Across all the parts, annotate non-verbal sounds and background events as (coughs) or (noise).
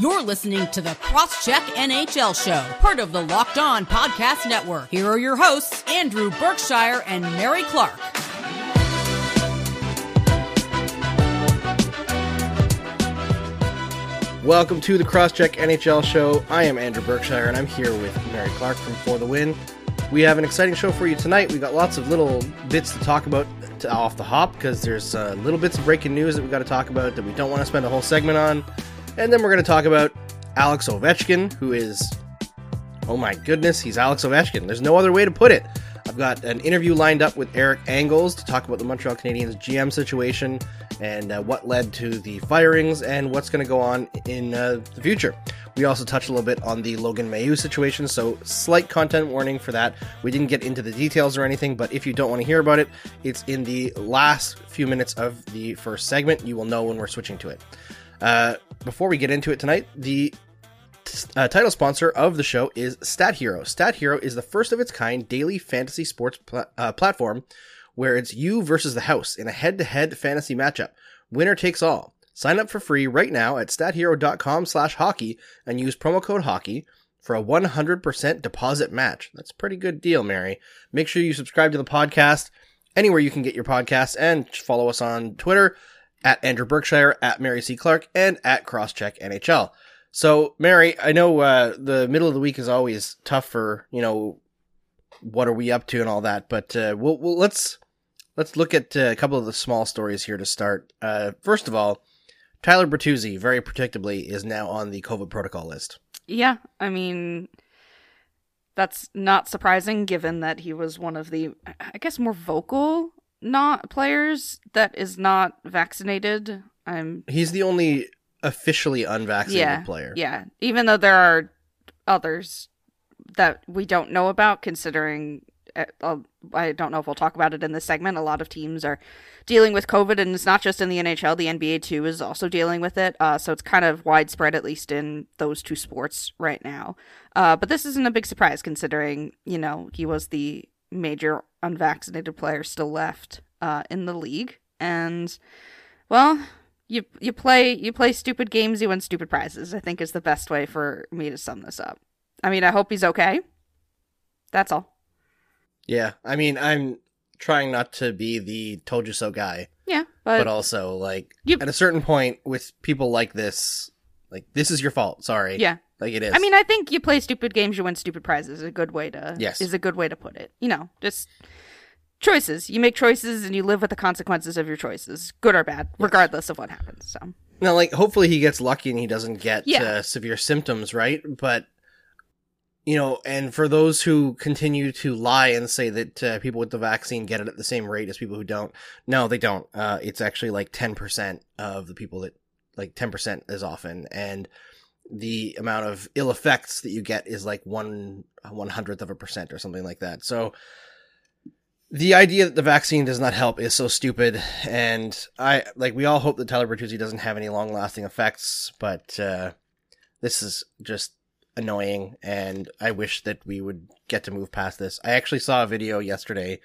You're listening to the Crosscheck NHL Show, part of the Locked On Podcast Network. Here are your hosts, Andrew Berkshire and Mary Clark. Welcome to the Crosscheck NHL Show. I am Andrew Berkshire, and I'm here with Mary Clark from For the Win. We have an exciting show for you tonight. We've got lots of little bits to talk about off the hop because there's uh, little bits of breaking news that we got to talk about that we don't want to spend a whole segment on. And then we're going to talk about Alex Ovechkin, who is, oh my goodness, he's Alex Ovechkin. There's no other way to put it. I've got an interview lined up with Eric Engels to talk about the Montreal Canadiens GM situation and uh, what led to the firings and what's going to go on in uh, the future. We also touched a little bit on the Logan Mailloux situation, so slight content warning for that. We didn't get into the details or anything, but if you don't want to hear about it, it's in the last few minutes of the first segment. You will know when we're switching to it. Uh, before we get into it tonight, the uh, title sponsor of the show is Stat Hero. Stat Hero is the first of its kind daily fantasy sports pl- uh, platform where it's you versus the house in a head to head fantasy matchup. Winner takes all. Sign up for free right now at stathero.com slash hockey and use promo code hockey for a 100% deposit match. That's a pretty good deal, Mary. Make sure you subscribe to the podcast anywhere you can get your podcast and follow us on Twitter at Andrew Berkshire, at Mary C. Clark, and at Crosscheck NHL. So, Mary, I know uh, the middle of the week is always tough for you know what are we up to and all that, but uh, we'll, we'll let's let's look at uh, a couple of the small stories here to start. Uh, first of all, Tyler Bertuzzi, very predictably, is now on the COVID protocol list. Yeah, I mean, that's not surprising given that he was one of the, I guess, more vocal not players that is not vaccinated. I'm. He's the only officially unvaccinated yeah, player. Yeah, even though there are others that we don't know about, considering uh, I don't know if we'll talk about it in this segment. A lot of teams are dealing with COVID, and it's not just in the NHL. The NBA too is also dealing with it. Uh, so it's kind of widespread, at least in those two sports right now. Uh, but this isn't a big surprise, considering you know he was the major unvaccinated player still left uh, in the league, and well, you you play you play stupid games, you win stupid prizes. I think is the best way for me to sum this up. I mean, I hope he's okay. That's all. Yeah, I mean, I'm trying not to be the told you so guy. Yeah, but, but also like you, at a certain point with people like this, like this is your fault. Sorry. Yeah. Like it is. I mean, I think you play stupid games, you win stupid prizes. Is a good way to yes. is a good way to put it. You know, just choices. You make choices and you live with the consequences of your choices, good or bad, yes. regardless of what happens. So now, like, hopefully he gets lucky and he doesn't get yeah. uh, severe symptoms, right? But you know, and for those who continue to lie and say that uh, people with the vaccine get it at the same rate as people who don't, no, they don't. Uh, it's actually like ten percent of the people that like ten percent as often, and the amount of ill effects that you get is like one one hundredth of a percent or something like that. So the idea that the vaccine does not help is so stupid, and I like we all hope that Tyler Bertuzzi doesn't have any long lasting effects, but uh, this is just annoying, and I wish that we would get to move past this. I actually saw a video yesterday,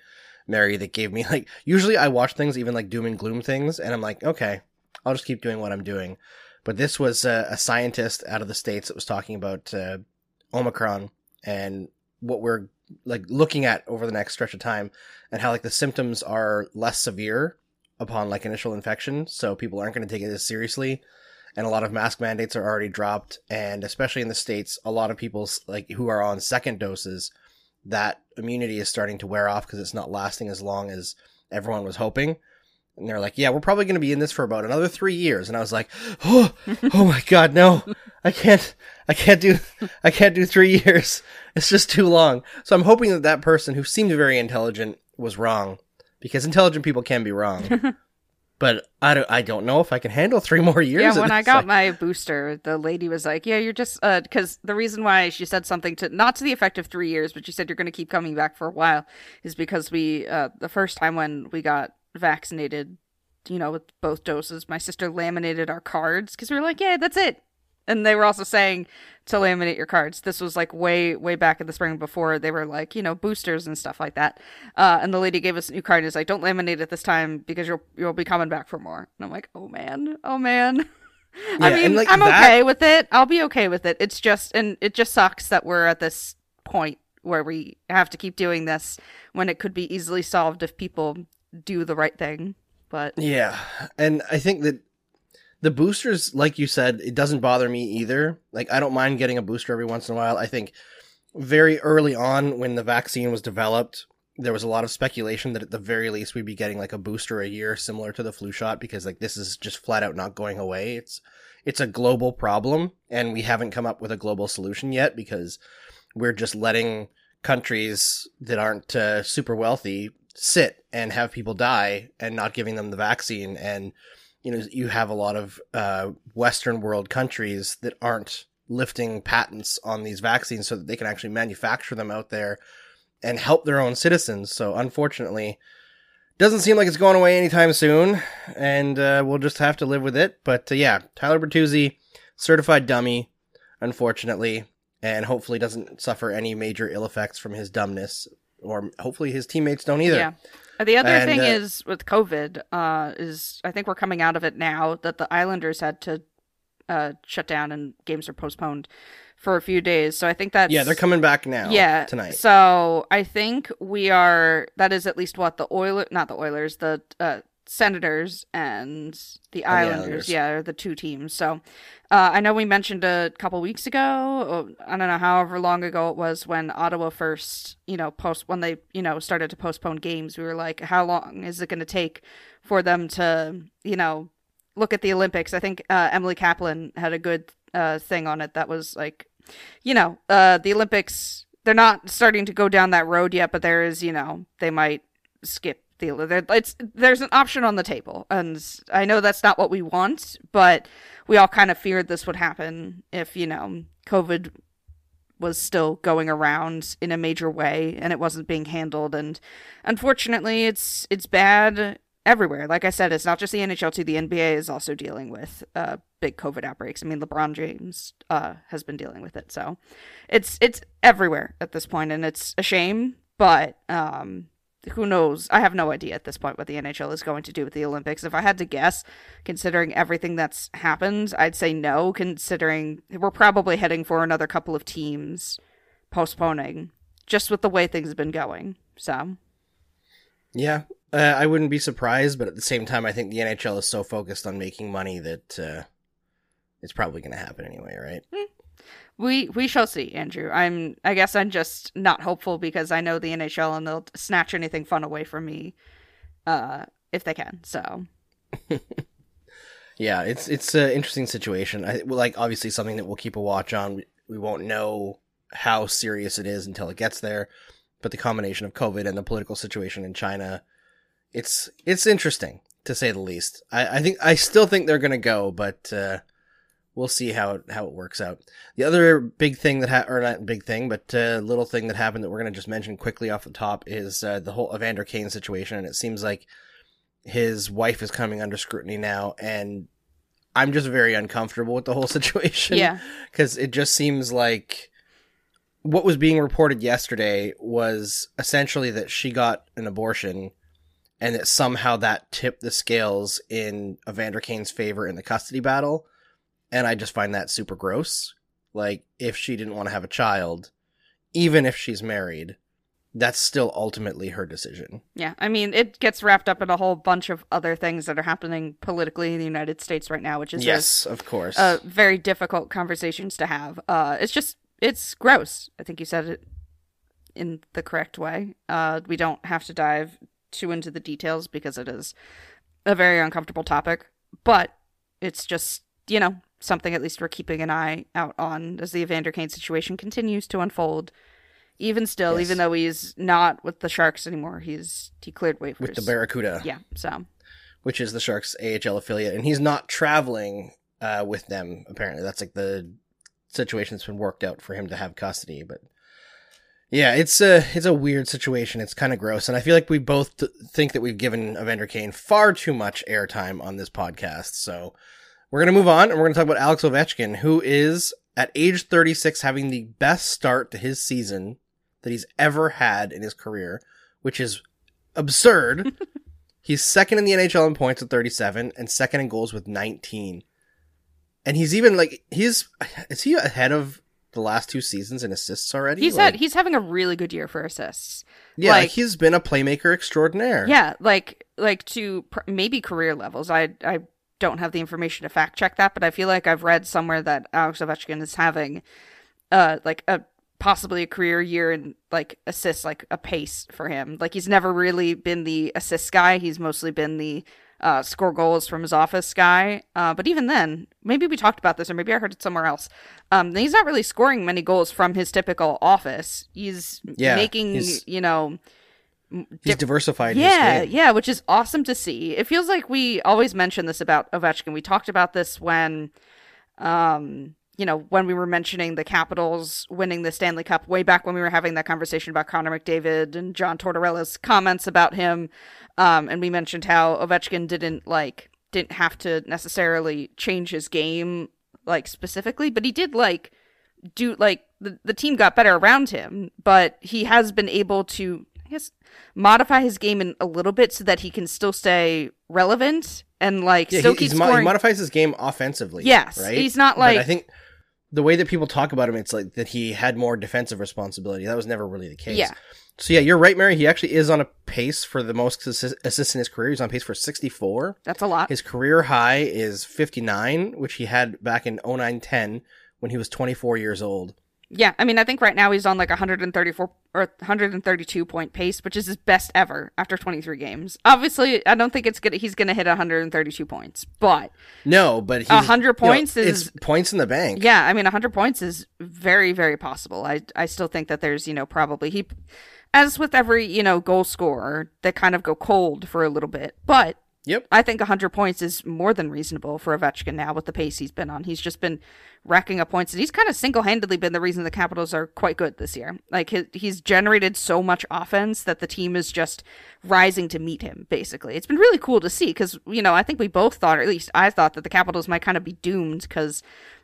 Mary, that gave me like usually I watch things even like doom and gloom things, and I'm like, okay, I'll just keep doing what I'm doing. But this was a, a scientist out of the states that was talking about uh, Omicron and what we're like looking at over the next stretch of time, and how like the symptoms are less severe upon like initial infection, so people aren't going to take it as seriously. And a lot of mask mandates are already dropped, and especially in the states, a lot of people like who are on second doses, that immunity is starting to wear off because it's not lasting as long as everyone was hoping and they're like, "Yeah, we're probably going to be in this for about another three years." And I was like, (gasps) "Oh, oh my god, no! I can't, I can't do, I can't do three years. It's just too long." So I'm hoping that that person who seemed very intelligent was wrong, because intelligent people can be wrong. (laughs) but I don't, I don't know if I can handle three more years. Yeah, when I got my booster, the lady was like, "Yeah, you're just uh, because the reason why she said something to not to the effect of three years, but she said you're going to keep coming back for a while, is because we uh, the first time when we got vaccinated, you know, with both doses, my sister laminated our cards because we were like, yeah, that's it. And they were also saying to laminate your cards. This was like way, way back in the spring before they were like, you know, boosters and stuff like that. Uh, and the lady gave us a new card and is like, don't laminate it this time because you'll you'll be coming back for more. And I'm like, oh man, oh man. (laughs) I mean, like, I'm that- okay with it. I'll be okay with it. It's just, and it just sucks that we're at this point where we have to keep doing this when it could be easily solved if people do the right thing. But Yeah, and I think that the boosters, like you said, it doesn't bother me either. Like I don't mind getting a booster every once in a while. I think very early on when the vaccine was developed, there was a lot of speculation that at the very least we'd be getting like a booster a year similar to the flu shot because like this is just flat out not going away. It's it's a global problem and we haven't come up with a global solution yet because we're just letting countries that aren't uh, super wealthy sit and have people die and not giving them the vaccine. And you know you have a lot of uh, western world countries that aren't lifting patents on these vaccines so that they can actually manufacture them out there and help their own citizens. So unfortunately doesn't seem like it's going away anytime soon and uh, we'll just have to live with it. But uh, yeah tyler bertuzzi certified dummy unfortunately and hopefully doesn't suffer any major ill effects from his dumbness or hopefully his teammates don't either yeah. The other And, thing uh, is with COVID, uh, is I think we're coming out of it now that the Islanders had to uh, shut down and games are postponed for a few days. So I think that's yeah they're coming back now yeah tonight So I think we are. That is at least what the Oilers, not the Oilers, the uh, Senators and the Islanders, Islanders. yeah, are the two teams. So uh, I know we mentioned a couple weeks ago. I don't know, however long ago it was when Ottawa first, you know, post when they, you know, started to postpone games. We were like, how long is it going to take for them to, you know, look at the Olympics? I think uh, Emily Kaplan had a good uh, thing on it that was like, you know, uh, the Olympics. They're not starting to go down that road yet, but there is, you know, they might skip It's there's an option on the table, and I know that's not what we want, but we all kind of feared this would happen if you know COVID was still going around in a major way and it wasn't being handled. And unfortunately it's it's bad everywhere. Like i said it's not just the nhl too. The nba is also dealing with uh big covid outbreaks. I mean lebron james uh has been dealing with it. So it's it's everywhere at this point and it's a shame but um who knows? I have no idea at this point what the nhl is going to do with the olympics. If i had to guess considering everything that's happened i'd say no considering we're probably heading for another couple of teams postponing just with the way things have been going so. Yeah, uh, I wouldn't be surprised, but at the same time, I think the NHL is so focused on making money that uh, it's probably going to happen anyway, right? We we shall see andrew i'm i guess i'm just not hopeful because i know the nhl and they'll snatch anything fun away from me uh if they can so (laughs) Yeah, it's it's an interesting situation. I like obviously something that we'll keep a watch on. We, we won't know how serious it is until it gets there, but the combination of COVID and the political situation in China, it's it's interesting to say the least. I, I think I still think they're going to go, but uh, we'll see how it, how it works out. The other big thing that ha- or not big thing, but uh, little thing that happened that we're going to just mention quickly off the top is uh, the whole Evander Kane situation, and it seems like his wife is coming under scrutiny now, and I'm just very uncomfortable with the whole (laughs) situation. yeah because it just seems like what was being reported yesterday was essentially that she got an abortion and that somehow that tipped the scales in Evander Kane's favor in the custody battle. And I just find that super gross. Like, if she didn't want to have a child, even if she's married, that's still ultimately her decision. Yeah, I mean, it gets wrapped up in a whole bunch of other things that are happening politically in the United States right now, which is a- yes, of course. uh, very difficult conversations to have. Uh, it's just, it's gross. I think you said it in the correct way. Uh, we don't have to dive too into the details because it is a very uncomfortable topic, but it's just, you know, something at least we're keeping an eye out on as the Evander Kane situation continues to unfold. Even still, Yes. even though he's not with the Sharks anymore, he's he cleared waivers. with the Barracuda. Yeah, so which is the Sharks AHL affiliate, and he's not traveling uh, with them. Apparently, that's like the situation that's been worked out for him to have custody. But yeah, it's a it's a weird situation. It's kind of gross, and I feel like we both th- think that we've given Evander Kane far too much airtime on this podcast. So we're gonna move on, and we're gonna talk about Alex Ovechkin, who is at age 36 having the best start to his season that he's ever had in his career, which is absurd. (laughs) He's second in the NHL in points with 37 and second in goals with 19. and he's even like he's is he ahead of the last two seasons in assists already? He's like, had he's having a really good year for assists. yeah, like, like- he's been a playmaker extraordinaire. Yeah, like like to pr- maybe career levels. I I don't have the information to fact check that, but I feel like I've read somewhere that Alex Ovechkin is having uh like a possibly a career year in like assists like a pace for him. Like he's never really been the assist guy. He's mostly been the uh, score goals from his office guy. Uh, but even then, maybe we talked about this, or maybe I heard it somewhere else. Um, he's not really scoring many goals from his typical office. He's Yeah, making, he's- you know, he's diversified. yeah, yeah, which is awesome to see. It feels like we always mention this about Ovechkin. We talked about this when, um, you know, when we were mentioning the Capitals winning the Stanley Cup way back when we were having that conversation about Connor McDavid and John Tortorella's comments about him. Um, and we mentioned how Ovechkin didn't like didn't have to necessarily change his game like specifically, but he did like do like the, the team got better around him, but he has been able to Guess modify his game in a little bit so that he can still stay relevant and like Yeah, still he, keep he's mo- he modifies his game offensively. Yes, right. he's not But I think the way that people talk about him, it's like that he had more defensive responsibility. That was never really the case. Yeah. So yeah, you're right, Mary. He actually is on a pace for the most assi- assists in his career. He's on pace for 64. That's a lot. His career high is 59, which he had back in 09-10 when he was 24 years old. Yeah, I mean, I think right now he's on like 134 or 132 point pace, which is his best ever after 23 games. Obviously, I don't think it's gonna he's gonna hit 132 points, but No, but he's 100 you know, points is- it's points in the bank. yeah, I mean, 100 points is very, very possible. I I still think that there's you know probably he, as with every you know goal scorer, they kind of go cold for a little bit, but Yep. I think 100 points is more than reasonable for Ovechkin now with the pace he's been on. He's just been racking up points, and he's kind of single handedly been the reason the Capitals are quite good this year. Like, he, he's generated so much offense that the team is just rising to meet him, basically. It's been really cool to see because, you know, I think we both thought, or at least I thought, that the Capitals might kind of be doomed because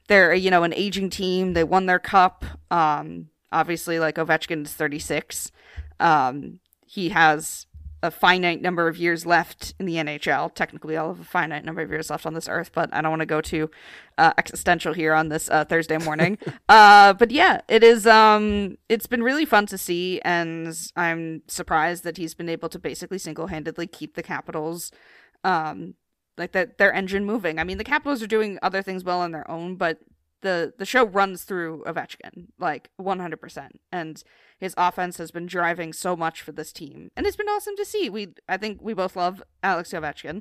they're, you know, an aging team. They won their cup. Um, obviously, like, Ovechkin is 36. Um, he has a finite number of years left in the NHL. Technically, I'll have a finite number of years left on this earth, but I don't want to go too uh, existential here on this uh, Thursday morning. (laughs) uh, but yeah, it is. Um, it's been really fun to see, and I'm surprised that he's been able to basically single handedly keep the Capitals. Um, like that their engine moving. I mean, the Capitals are doing other things well on their own, but the the show runs through Ovechkin like 100%. And his offense has been driving so much for this team. And it's been awesome to see. We I think we both love Alex Ovechkin.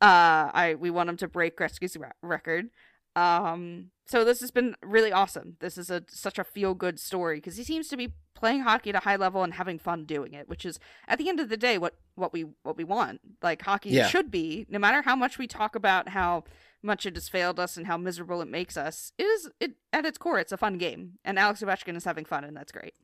Uh I we want him to break Gretzky's re- record. Um so this has been really awesome. This is a such a feel good story because he seems to be playing hockey at a high level and having fun doing it, which is at the end of the day what what we what we want. Like hockey Yeah. should be, no matter how much we talk about how much it has failed us and how miserable it makes us. It is it at its core, it's a fun game, and Alex Ovechkin is having fun, and that's great.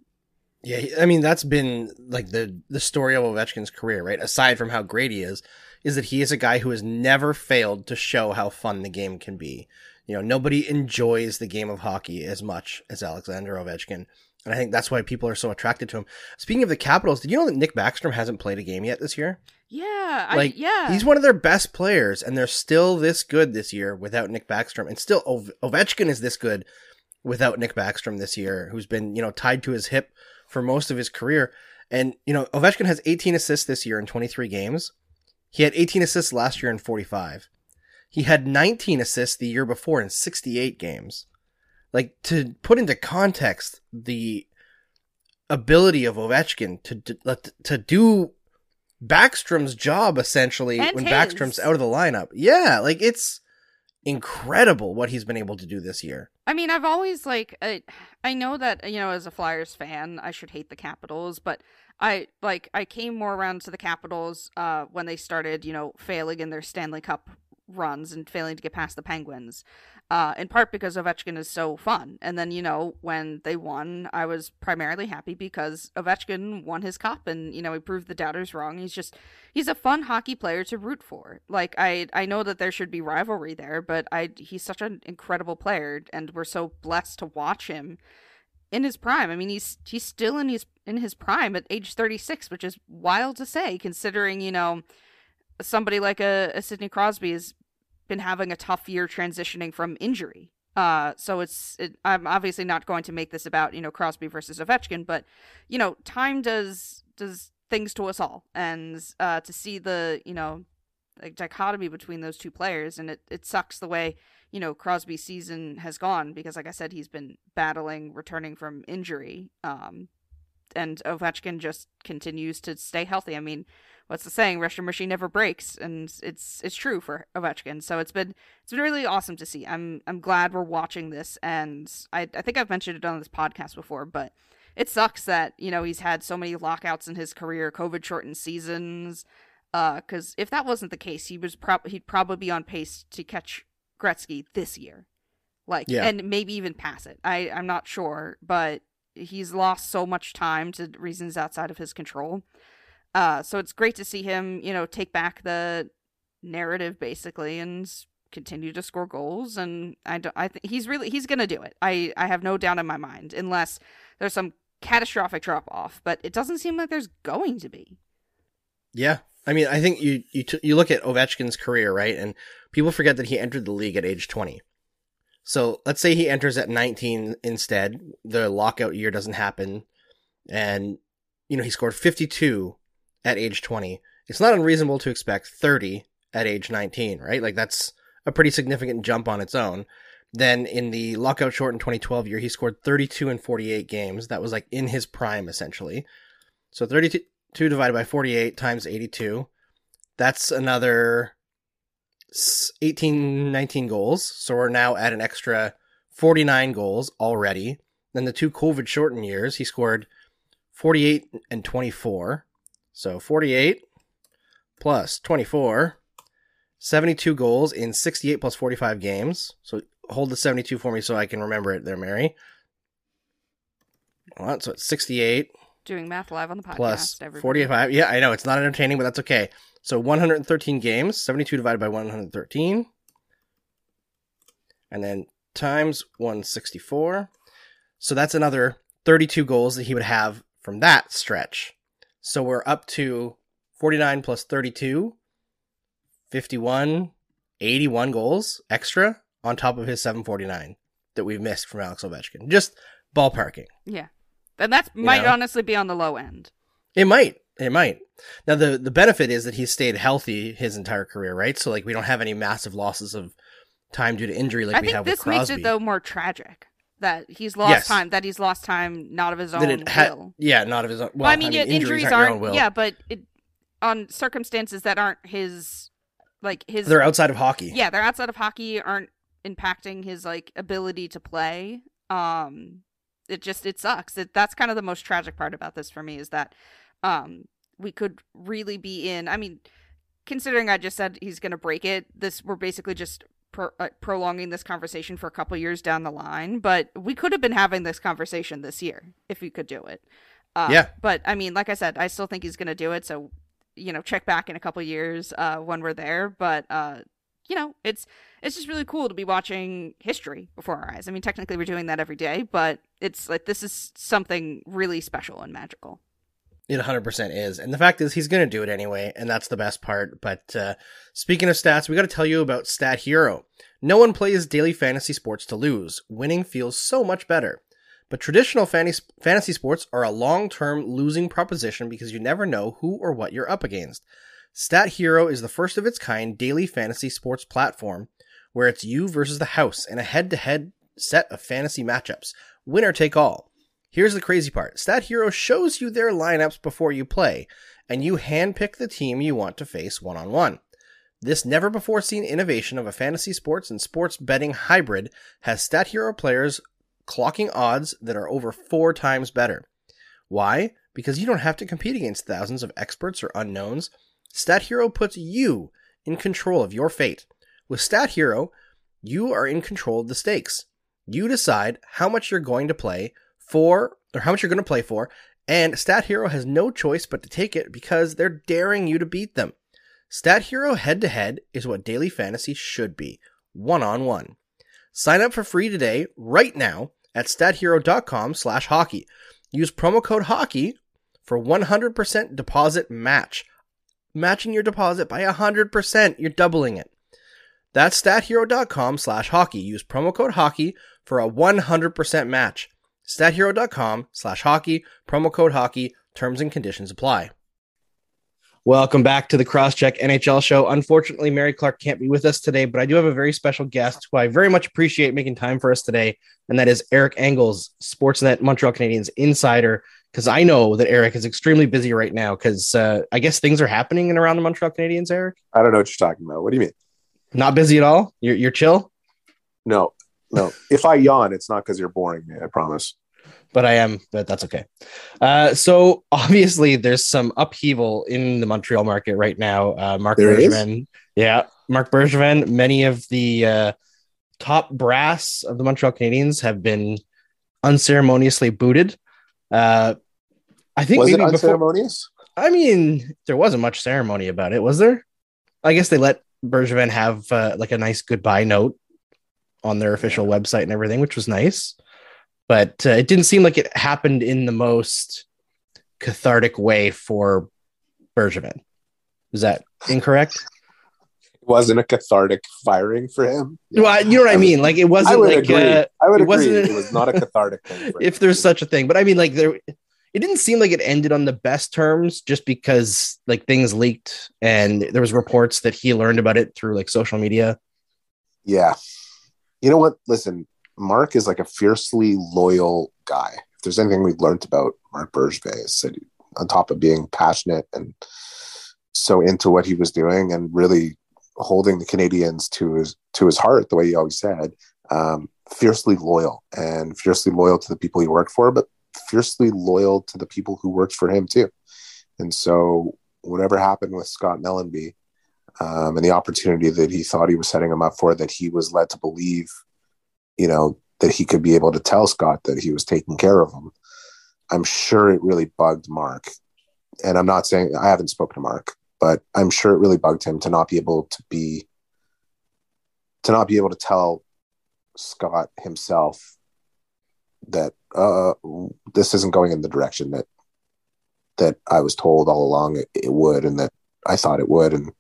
Yeah, I mean that's been like the the story of Ovechkin's career, right? Aside from how great he is, is that he is a guy who has never failed to show how fun the game can be. You know, nobody enjoys the game of hockey as much as Alexander Ovechkin, and I think that's why people are so attracted to him. Speaking of the Capitals, did you know that Nick Backstrom hasn't played a game yet this year? Yeah, I, Like, yeah, he's one of their best players, and they're still this good this year without Nick Backstrom, and still Ove- Ovechkin is this good without Nick Backstrom this year, who's been you know tied to his hip for most of his career. And you know Ovechkin has 18 assists this year in 23 games. He had 18 assists last year in 45. He had 19 assists the year before in 68 games. Like to put into context the ability of Ovechkin to to, to do Backstrom's job essentially And when his. Backstrom's out of the lineup. Yeah, like it's incredible what he's been able to do this year. I mean, I've always like I, I know that you know as a Flyers fan, I should hate the Capitals, but I like I came more around to the Capitals uh when they started, you know, failing in their Stanley Cup runs and failing to get past the Penguins. Uh, in part because Ovechkin is so fun. And then, you know, when they won, I was primarily happy because Ovechkin won his cup and, you know, he proved the doubters wrong. He's just he's a fun hockey player to root for. Like I I know that there should be rivalry there, but I he's such an incredible player and we're so blessed to watch him in his prime. I mean, he's he's still in his in his prime at age 36, which is wild to say considering, you know, somebody like a, a Sidney Crosby is been having a tough year transitioning from injury. Uh, so it's it, I'm obviously not going to make this about you know Crosby versus Ovechkin, but you know time does does things to us all, and uh, to see the you know like dichotomy between those two players, and it it sucks the way you know Crosby's season has gone because like I said he's been battling returning from injury. Um, and Ovechkin just continues to stay healthy. I mean, what's the saying? Russian machine never breaks, and it's it's true for Ovechkin. So it's been it's been really awesome to see. I'm I'm glad we're watching this, and I I think I've mentioned it on this podcast before, but it sucks that you know he's had so many lockouts in his career, COVID shortened seasons. Because uh, if that wasn't the case, he was prob he'd probably be on pace to catch Gretzky this year, like yeah. and maybe even pass it. I I'm not sure, but he's lost so much time to reasons outside of his control. Uh, so it's great to see him, you know, take back the narrative basically and continue to score goals. And I, don't, I think he's really he's gonna do it. I I have no doubt in my mind, unless there's some catastrophic drop off. But it doesn't seem like there's going to be. Yeah, I mean, I think you you t- you look at Ovechkin's career, right, and people forget that he entered the league at age twenty. So let's say he enters at 19 instead. The lockout year doesn't happen. And, you know, he scored 52 at age 20. It's not unreasonable to expect 30 at age 19, right? Like that's a pretty significant jump on its own. Then in the lockout short in 2012 year, he scored 32 in 48 games. That was like in his prime, essentially. So 32 divided by 48 times 82. That's another 18, 19 goals. So we're now at an extra 49 goals already. Then the two COVID shortened years, he scored 48 and 24. So 48 plus 24, 72 goals in 68 plus 45 games. So hold the 72 for me so I can remember it there, Mary. Well, so it's 68. Doing math live on the podcast. Plus 45. Yeah, I know. It's not entertaining, but that's okay. So 113 games, 72 divided by 113. And then times 164. So that's another 32 goals that he would have from that stretch. So we're up to 49 plus 32, 51, 81 goals extra on top of his 749 that we've missed from Alex Ovechkin. Just ballparking. Yeah. And that might know? honestly be on the low end. It might. It might. Now the the benefit is that he's stayed healthy his entire career, right? So like we don't have any massive losses of time due to injury like I we have with Crosby. this makes it though more tragic that he's lost yes. time. That he's lost time not of his own ha- will. Yeah, not of his own. Well, well I, mean, I mean, injuries, injuries aren't. aren't yeah, but it, on circumstances that aren't his, like his. They're outside of hockey. Yeah, they're outside of hockey. Aren't impacting his like ability to play. Um, it just it sucks. It, that's kind of the most tragic part about this for me is that, um, we could really be in. I mean, considering I just said he's going to break it, this we're basically just pro- uh, prolonging this conversation for a couple years down the line. But we could have been having this conversation this year if we could do it. Uh, yeah. But I mean, like I said, I still think he's going to do it. So you know, check back in a couple years uh, when we're there. But uh, you know, it's it's just really cool to be watching history before our eyes. I mean, technically we're doing that every day, but it's like this is something really special and magical. It 100% is. And the fact is, he's going to do it anyway, and that's the best part. But uh, speaking of stats, we got to tell you about Stat Hero. No one plays daily fantasy sports to lose. Winning feels so much better. But traditional fantasy sports are a long term losing proposition because you never know who or what you're up against. Stat Hero is the first of its kind daily fantasy sports platform where it's you versus the house in a head to head set of fantasy matchups. Winner take all. Here's the crazy part Stat Hero shows you their lineups before you play, and you handpick the team you want to face one on one. This never before seen innovation of a fantasy sports and sports betting hybrid has Stat Hero players clocking odds that are over four times better. Why? Because you don't have to compete against thousands of experts or unknowns. Stat Hero puts you in control of your fate. With Stat Hero, you are in control of the stakes. You decide how much you're going to play, for, or how much you're going to play for, and Stat Hero has no choice but to take it because they're daring you to beat them. Stat Hero head to head is what daily fantasy should be one on one. Sign up for free today, right now, at stathero.com slash hockey. Use promo code hockey for 100% deposit match. Matching your deposit by 100%. You're doubling it. That's stathero.com slash hockey. Use promo code hockey for a 100% match. Stathero.com slash hockey, promo code hockey, terms and conditions apply. Welcome back to the Crosscheck NHL show. Unfortunately, Mary Clark can't be with us today, but I do have a very special guest who I very much appreciate making time for us today, and that is Eric Engels, Sportsnet Montreal Canadiens insider. Because I know that Eric is extremely busy right now. Because uh, I guess things are happening in around the Montreal Canadiens. Eric, I don't know what you're talking about. What do you mean? Not busy at all. You're you're chill. No, no. if I yawn, it's not because you're boring me. I promise. But I am. But that's okay. Uh, so obviously, there's some upheaval in the Montreal market right now. Uh, Marc There is? Bergevin, yeah, Marc Bergevin. Many of the uh, top brass of the Montreal Canadiens have been unceremoniously booted. Uh, I think Was it maybe before. unceremonious? I mean, there wasn't much ceremony about it, was there? I guess they let Bergevin have uh, like a nice goodbye note on their official website and everything, which was nice. But uh, it didn't seem like it happened in the most cathartic way for Bergevin. Is that incorrect? It wasn't a cathartic firing for him. Well, you know what I, I would- mean? Like it wasn't I would like agree. uh, I would it agree. wasn't- It was not a cathartic thing. (laughs) If him. there's such a thing. But I mean, like there, it didn't seem like it ended on the best terms, just because like things leaked and there was reports that he learned about it through like social media. yeah, you know what? Listen, Marc is like a fiercely loyal guy. If there's anything we've learned about Marc Bergevin, is that on top of being passionate and so into what he was doing and really holding the Canadiens to his to his heart, the way he always said, um, fiercely loyal and fiercely loyal to the people he worked for, but fiercely loyal to the people who worked for him too. And so, whatever happened with Scott Mellanby um, and the opportunity that he thought he was setting him up for, that he was led to believe, you know, that he could be able to tell Scott that he was taking care of him. I'm sure it really bugged Marc. And I'm not saying I haven't spoken to Marc, but I'm sure it really bugged him to not be able to be to not be able to tell Scott himself that uh, this isn't going in the direction that that I was told all along it, it would, and that I thought it would, and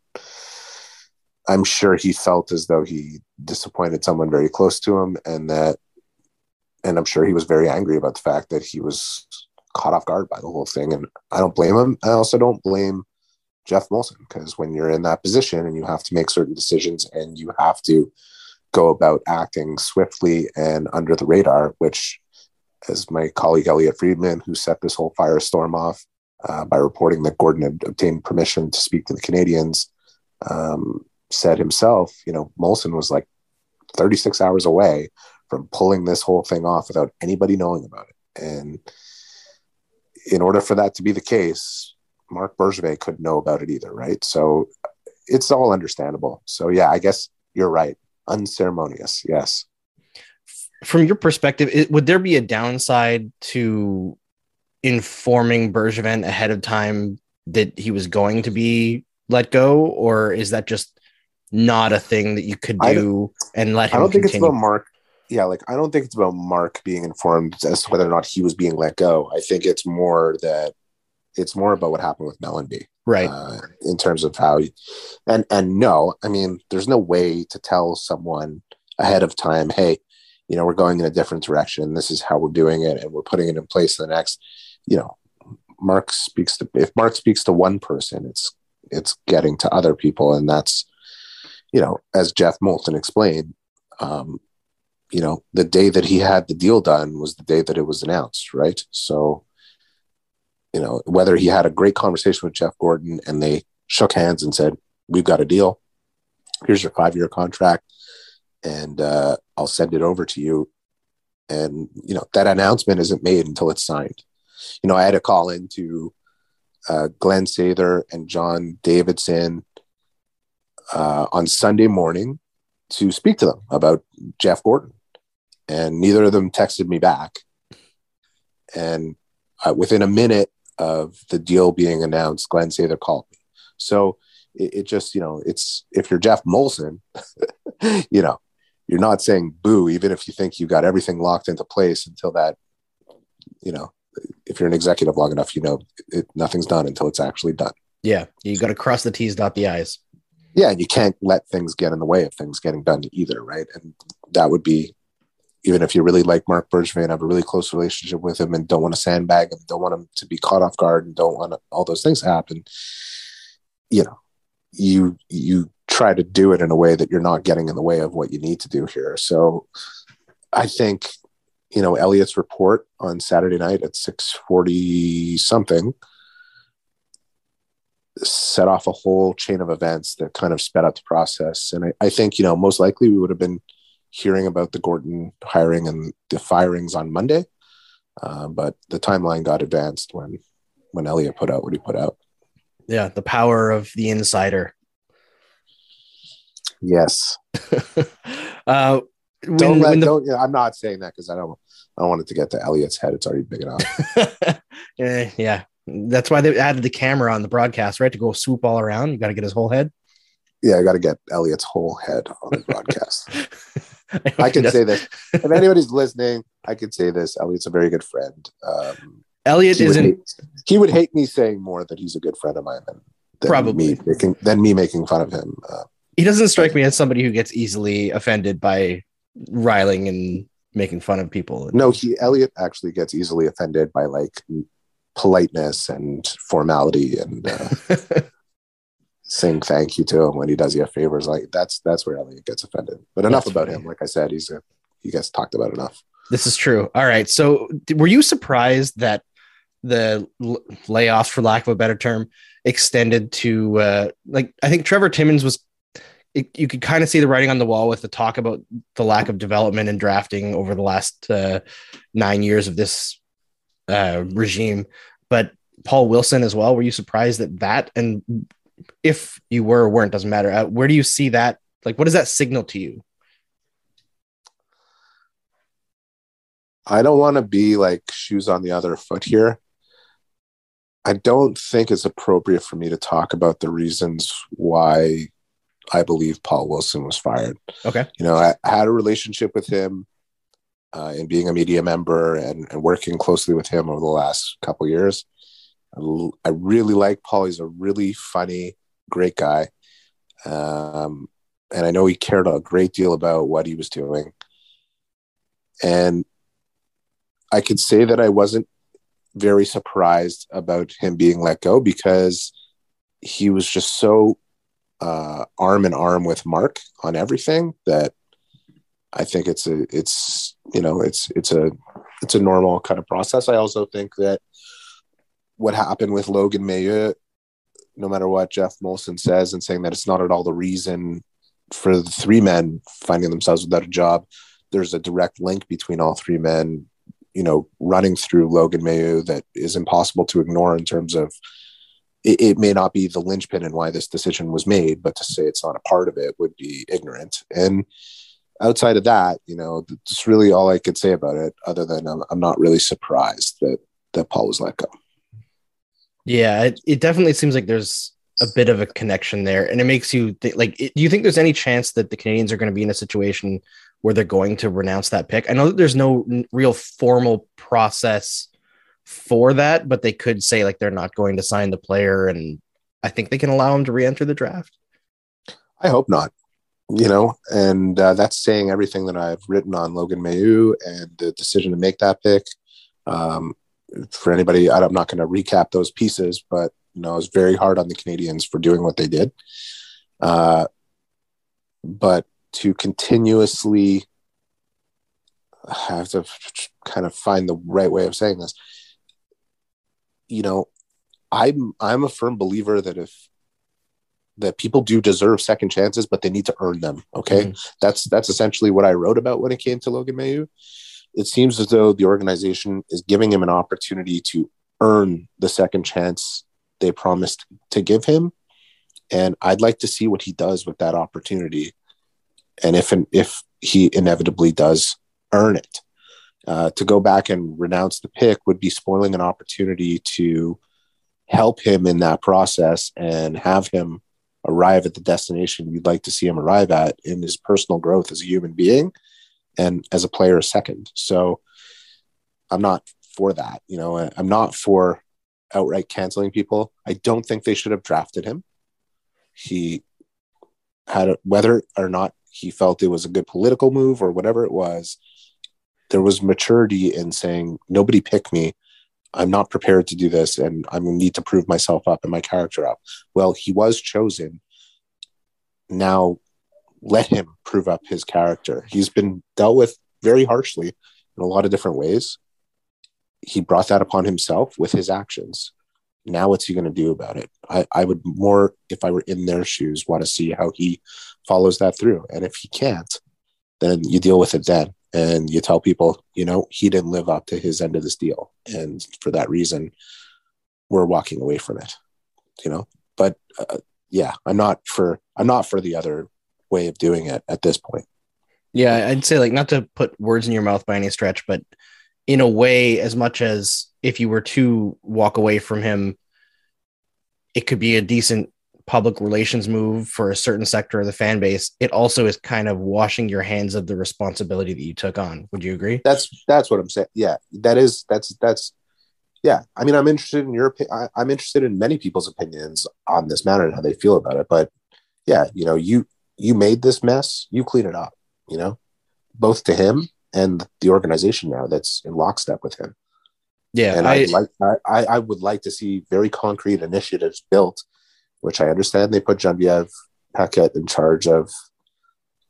I'm sure he felt as though he disappointed someone very close to him, and that, and I'm sure he was very angry about the fact that he was caught off guard by the whole thing, and I don't blame him. I also don't blame Geoff Molson because when you're in that position and you have to make certain decisions and you have to go about acting swiftly and under the radar, which, as my colleague Elliotte Friedman, who set this whole firestorm off uh, by reporting that Gorton had obtained permission to speak to the Canadiens, um, said himself, you know, Molson was like 36 hours away from pulling this whole thing off without anybody knowing about it. And in order for that to be the case, Marc Bergevin couldn't know about it either, right? So it's all understandable. So yeah, I guess you're right. Unceremonious, yes. From your perspective, it, would there be a downside to informing Bergevin ahead of time that he was going to be let go, or is that just not a thing that you could do and let him I don't think it's about Marc. Yeah, like I don't think it's about Marc being informed as to whether or not he was being let go. I think it's more that it's more about what happened with Mellanby. right. uh, in terms of how and and no i mean there's no way to tell someone ahead of time hey you know we're going in a different direction this is how we're doing it and we're putting it in place the next you know marc speaks to if marc speaks to one person it's it's getting to other people and that's you know as geoff molson explained um you know the day that he had the deal done was the day that it was announced right so you know, whether he had a great conversation with Jeff Gorton and they shook hands and said, We've got a deal. Here's your five year contract. And uh, I'll send it over to you. And, you know, that announcement isn't made until it's signed. You know, I had a call into uh, Glenn Sather and John Davidson uh, on Sunday morning to speak to them about Jeff Gorton. And neither of them texted me back. And uh, within a minute of the deal being announced, Glenn Sather called me. So it, it just, you know, it's if you're Geoff Molson, (laughs) you know, you're not saying boo, even if you think you got everything locked into place until that, you know, if you're an executive long enough, you know, it, nothing's done until it's actually done. yeah, you got to cross the T's, dot the I's. Yeah, and you can't let things get in the way of things getting done either, right? And that would be even if you really like Marc Bergevin, have a really close relationship with him, and don't want to sandbag him, don't want him to be caught off guard, and don't want all those things to happen. You know, you you try to do it in a way that you're not getting in the way of what you need to do here. So, I think you know Elliotte's report on Saturday night at six forty something set off a whole chain of events that kind of sped up the process. And I, I think you know most likely we would have been hearing about the Gorton hiring and the firings on Monday, uh, but the timeline got advanced when when Elliotte put out what he put out. Yeah, the power of the insider. Yes. (laughs) uh, when, don't let, the... don't. Yeah, I'm not saying that because I don't. I don't want it to get to Elliotte's head. It's already big enough. (laughs) yeah, yeah, that's why they added the camera on the broadcast, right? To go swoop all around. You got to get his whole head. Yeah, I got to get Elliotte's whole head on the broadcast. (laughs) I can say this. If anybody's listening, I can say this. Elliotte's a very good friend. Um, Elliotte he isn't. Would hate, he would hate me saying more that he's a good friend of mine than, than probably me making than me making fun of him. Uh, he doesn't strike me as somebody who gets easily offended by riling and making fun of people. No, he Elliotte actually gets easily offended by like politeness and formality and uh, (laughs) saying thank you to him when he does you favors. Like that's that's where Elliotte gets offended. But enough that's about funny. him. Like I said, he's a, he gets talked about enough. This is true. All right. So were you surprised that the l- layoffs, for lack of a better term, extended to uh, like I think Trevor Timmins was. It, you could kind of see the writing on the wall with the talk about the lack of development and drafting over the last uh, nine years of this uh, regime. But Paul Wilson as well. Were you surprised that that and if you were or weren't, doesn't matter. Uh, where do you see that? Like, what does that signal to you? I don't want to be like shoes on the other foot here. I don't think it's appropriate for me to talk about the reasons why I believe Paul Wilson was fired. Okay. You know, I, I had a relationship with him uh, in being a media member and, and working closely with him over the last couple years. I really like Paul. He's a really funny, great guy. Um, and I know he cared a great deal about what he was doing. And I could say that I wasn't very surprised about him being let go because he was just so uh, arm in arm with Marc on everything that I think it's a it's you know it's it's a it's a normal kind of process. I also think that what happened with Logan Mailloux, no matter what Geoff Molson says, and saying that it's not at all the reason for the three men finding themselves without a job. There's a direct link between all three men, you know, running through Logan Mailloux that is impossible to ignore in terms of it, it, may not be the linchpin in why this decision was made, but to say it's not a part of it would be ignorant. And outside of that, you know, that's really all I could say about it, other than I'm, I'm not really surprised that that Paul was let go. Yeah, it, it definitely seems like there's a bit of a connection there, and it makes you th- like. It, do you think there's any chance that the Canadiens are going to be in a situation where they're going to renounce that pick? I know that there's no n- real formal process for that, but they could say like they're not going to sign the player, and I think they can allow him to re-enter the draft. I hope not. You know, and uh, that's saying everything that I've written on Logan Mailloux and the decision to make that pick. Um, for anybody, I'm not going to recap those pieces, but you know, I was very hard on the Canadiens for doing what they did. Uh, but to continuously I have to kind of find the right way of saying this. You know, I'm I'm a firm believer that if that people do deserve second chances, but they need to earn them. Okay, mm-hmm. that's that's essentially what I wrote about when it came to Logan Mailloux. it seems as though the organization is giving him an opportunity to earn the second chance they promised to give him. And I'd like to see what he does with that opportunity. And if, and if he inevitably does earn it, uh, to go back and renounce the pick would be spoiling an opportunity to help him in that process and have him arrive at the destination you'd like to see him arrive at in his personal growth as a human being and as a player a second. So I'm not for that. You know, I'm not for outright canceling people. I don't think they should have drafted him. He had a, whether or not he felt it was a good political move or whatever it was, there was maturity in saying, nobody picked me. I'm not prepared to do this and to need to prove myself up and my character up. Well, he was chosen. Now let him prove up his character. He's been dealt with very harshly in a lot of different ways. He brought that upon himself with his actions. Now, what's he going to do about it? I, I would more, if I were in their shoes, want to see how he follows that through. And if he can't, then you deal with it then. And you tell people, you know, he didn't live up to his end of this deal. And for that reason, we're walking away from it, you know? But uh, yeah, I'm not for, I'm not for the other way of doing it at this point. Yeah, I'd say like not to put words in your mouth by any stretch, but in a way, as much as if you were to walk away from him, it could be a decent public relations move for a certain sector of the fan base. It also is kind of washing your hands of the responsibility that you took on. Would you agree? That's that's what I'm saying. Yeah, that is that's that's yeah. I mean, I'm interested in your opinion. I'm interested in many people's opinions on this matter and how they feel about it. But yeah, you know, you you made this mess, you clean it up, you know, both to him and the organization now that's in lockstep with him. Yeah. And I, like, I, I would like to see very concrete initiatives built, which I understand they put Genevieve Paquette in charge of,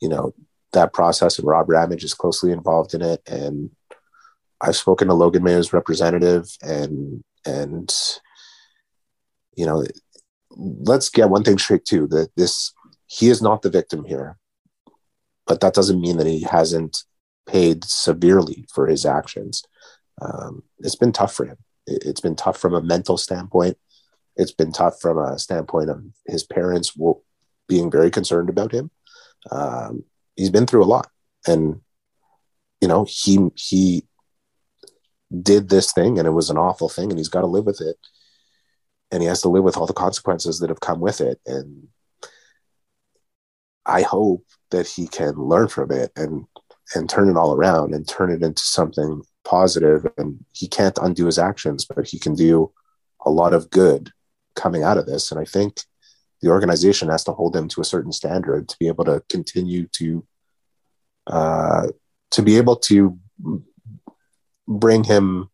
you know, that process and Rob Ramage is closely involved in it. And I've spoken to Logan Mailloux's representative and, and, you know, let's get one thing straight too, that this he is not the victim here. But that doesn't mean that he hasn't paid severely for his actions. Um, it's been tough for him. It, has been tough from a mental standpoint. It's been tough from a standpoint of his parents being very concerned about him. Um, he's been through a lot, and you know he he did this thing, and it was an awful thing, and he's got to live with it, and he has to live with all the consequences that have come with it, and I hope that he can learn from it and and turn it all around and turn it into something positive. And he can't undo his actions, but he can do a lot of good coming out of this. And I think the organization has to hold him to a certain standard to be able to continue to uh, to be able to bring him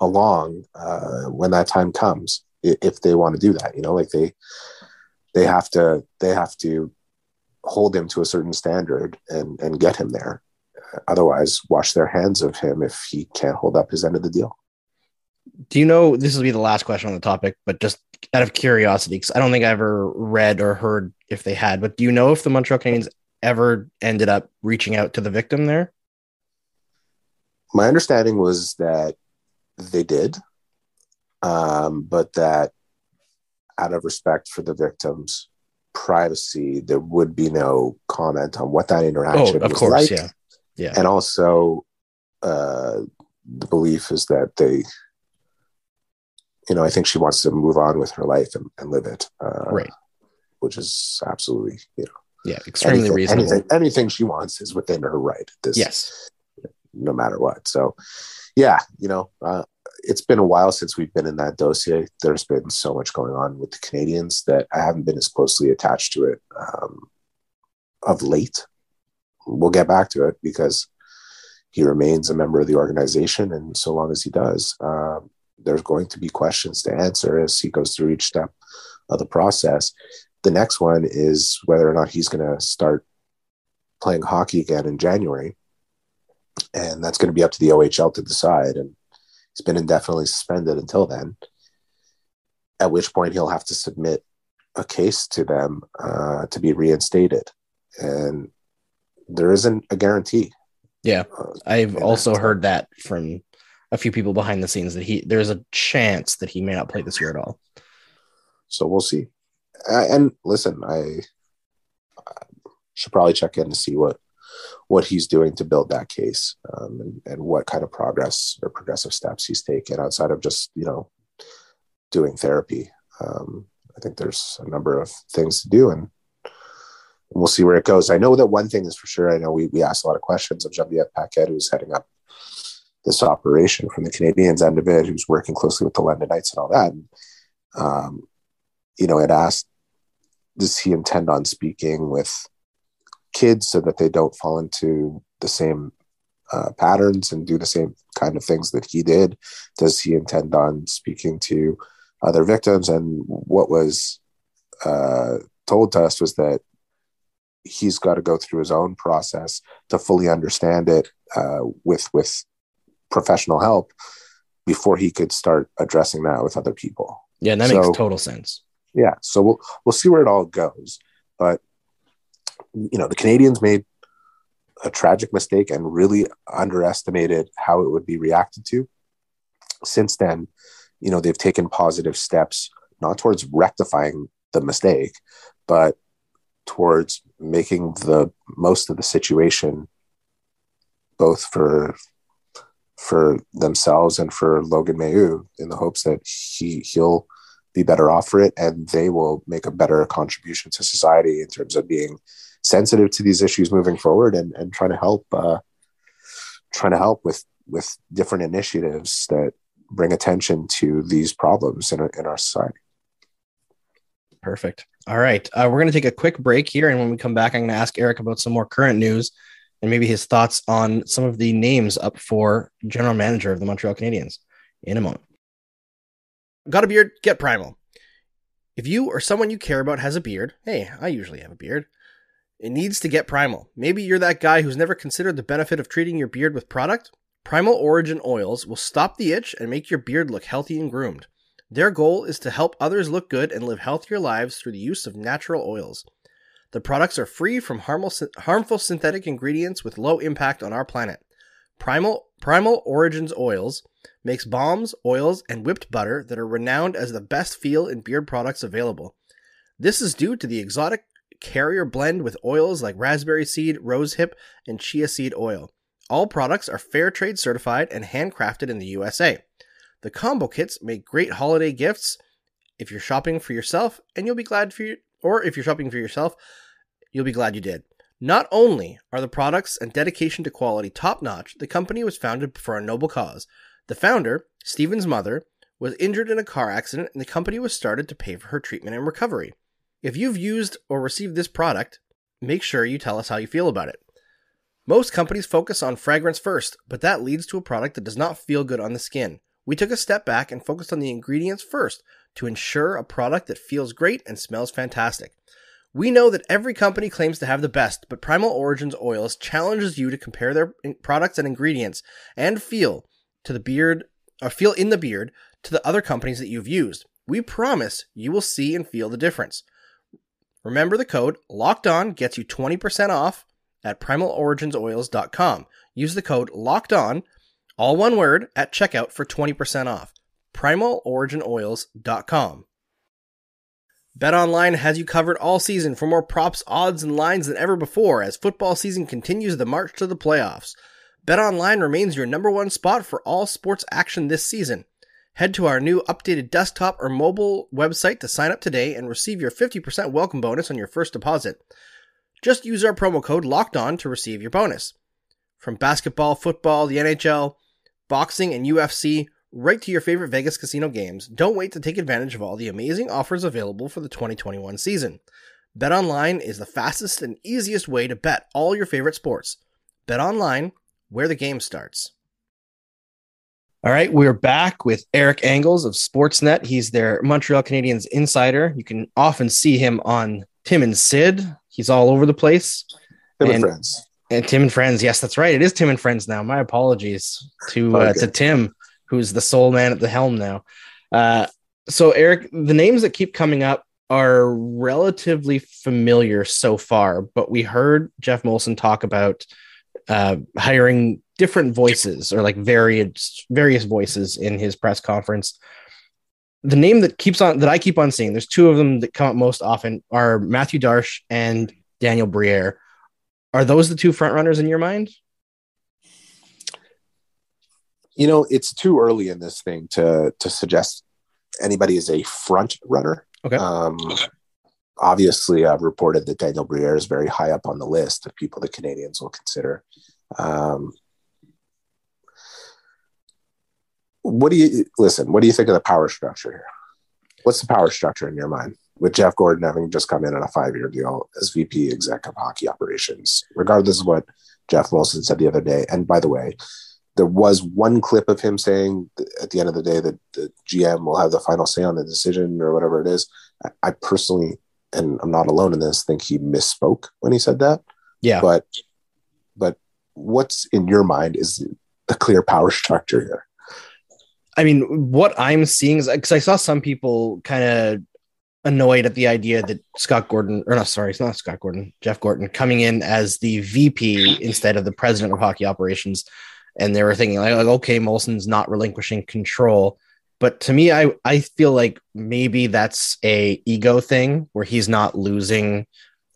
along uh, when that time comes if they want to do that you know like they they have to they have to hold him to a certain standard and and get him there. Otherwise, wash their hands of him if he can't hold up his end of the deal. Do you know this will be the last question on the topic, but just out of curiosity, because I don't think I ever read or heard if they had, but do you know if the Montreal Canadiens ever ended up reaching out to the victim there? My understanding was that they did, um, but that out of respect for the victims, privacy, there would be no comment on what that interaction oh, of course, like. yeah, yeah, and also uh, the belief is that they, you know, I think she wants to move on with her life and, and live it, uh, right? Which is absolutely, you know, yeah, extremely anything, reasonable. Anything, anything she wants is within her right. This, yes, no matter what. So, yeah, you know, uh, it's been a while since we've been in that dossier. There's been so much going on with the Canadiens that I haven't been as closely attached to it um, of late. We'll get back to it because he remains a member of the organization, and so long as he does, uh, there's going to be questions to answer as he goes through each step of the process. The next one is whether or not he's going to start playing hockey again in January, and that's going to be up to the OHL to decide. And He's been indefinitely suspended until then, at which point he'll have to submit a case to them uh, to be reinstated. And there isn't a guarantee. Yeah. Uh, I've also heard that from a few people behind the scenes that he there's a chance that he may not play this year at all. So we'll see. and listen, I, should probably check in to see what what he's doing to build that case um, and, and what kind of progress or progressive steps he's taken outside of just you know doing therapy um, i think there's a number of things to do and we'll see where it goes i know that one thing is for sure i know we, we asked a lot of questions of genevieve paquette who's heading up this operation from the Canadiens end of it who's working closely with the london knights and all that and, um, you know it asked does he intend on speaking with kids so that they don't fall into the same uh, patterns and do the same kind of things that he did? Does he intend on speaking to other victims? And what was uh, told to us was that he's got to go through his own process to fully understand it uh, with with professional help before he could start addressing that with other people. Yeah, and that so, makes total sense. Yeah, so we'll we'll see where it all goes, but you know the Canadiens made a tragic mistake and really underestimated how it would be reacted to. Since then, you know they've taken positive steps not towards rectifying the mistake, but towards making the most of the situation both for for themselves and for Logan Mailloux in the hopes that he he'll be better off for it and they will make a better contribution to society in terms of being sensitive to these issues moving forward and, and trying to help uh, trying to help with with different initiatives that bring attention to these problems in, in our society. Perfect. All right. Uh, we're going to take a quick break here. And when we come back, I'm going to ask Eric about some more current news and maybe his thoughts on some of the names up for general manager of the Montreal Canadiens in a moment. Got a beard? Get Primal. If you or someone you care about has a beard, hey, I usually have a beard, it needs to get Primal. Maybe you're that guy who's never considered the benefit of treating your beard with product. Primal Origin oils will stop the itch and make your beard look healthy and groomed. Their goal is to help others look good and live healthier lives through the use of natural oils. The products are free from harmful synthetic ingredients with low impact on our planet. Primal, Primal Origins Oils makes balms, oils, and whipped butter that are renowned as the best feel and beard products available. This is due to the exotic carrier blend with oils like raspberry seed, rosehip, and chia seed oil. All products are fair trade certified and handcrafted in the USA. The combo kits make great holiday gifts if you're shopping for yourself, and you'll be glad for you, or if you're shopping for yourself, you'll be glad you did. Not only are the products and dedication to quality top notch, the company was founded for a noble cause. The founder, Stephen's mother, was injured in a car accident, and the company was started to pay for her treatment and recovery. If you've used or received this product, make sure you tell us how you feel about it. Most companies focus on fragrance first, but that leads to a product that does not feel good on the skin. We took a step back and focused on the ingredients first to ensure a product that feels great and smells fantastic. We know that every company claims to have the best, but Primal Origins Oils challenges you to compare their products and ingredients and feel to the beard or feel in the beard to the other companies that you've used. We promise you will see and feel the difference. Remember the code locked on gets you 20% off at primaloriginsoils.com. Use the code locked on all one word, at checkout for 20% off. PrimalOriginOils.com. BetOnline has you covered all season for more props, odds, and lines than ever before as football season continues the march to the playoffs. BetOnline remains your number one spot for all sports action this season. Head to our new updated desktop or mobile website to sign up today and receive your 50% welcome bonus on your first deposit. Just use our promo code LOCKED ON to receive your bonus. From basketball, football, the NHL, boxing, and UFC right to your favorite Vegas casino games. Don't wait to take advantage of all the amazing offers available for the 2021 season. BetOnline is the fastest and easiest way to bet all your favorite sports. BetOnline, where the game starts. All right, we're back with Eric Engels of Sportsnet. He's their Montreal Canadiens insider. You can often see him on Tim and Sid. He's all over the place. Tim and, and friends. And Tim and Friends. Yes, that's right. It is Tim and Friends now. My apologies to uh, to Tim, who's the sole man at the helm now. Uh, so Eric, the names that keep coming up are relatively familiar so far, but we heard Geoff Molson talk about uh, hiring different voices or like various various voices in his press conference. The name that keeps on that I keep on seeing, there's two of them that come up most often are Mathieu Darche and Daniel Briere. Are those the two frontrunners in your mind? You know, it's too early in this thing to to suggest anybody is a front runner. Okay. Um, obviously, I've reported that Daniel Briere is very high up on the list of people the Canadiens will consider. Um, what do you listen? What do you think of the power structure here? What's the power structure in your mind? with Jeff Gorton having just come in on a five year deal as VP exec of hockey operations, regardless of what Geoff Molson said the other day. And by the way, there was one clip of him saying at the end of the day that the GM will have the final say on the decision or whatever it is. I personally, and I'm not alone in this, think he misspoke when he said that. Yeah. But, but what's in your mind is the clear power (laughs) structure here? I mean, what I'm seeing is because I saw some people kind of annoyed at the idea that Scott Gordon, or no, sorry, it's not Scott Gordon, Jeff Gorton, coming in as the VP instead of the president of hockey operations. And they were thinking, like, like okay, Molson's not relinquishing control. But to me, I, I feel like maybe that's a ego thing where he's not losing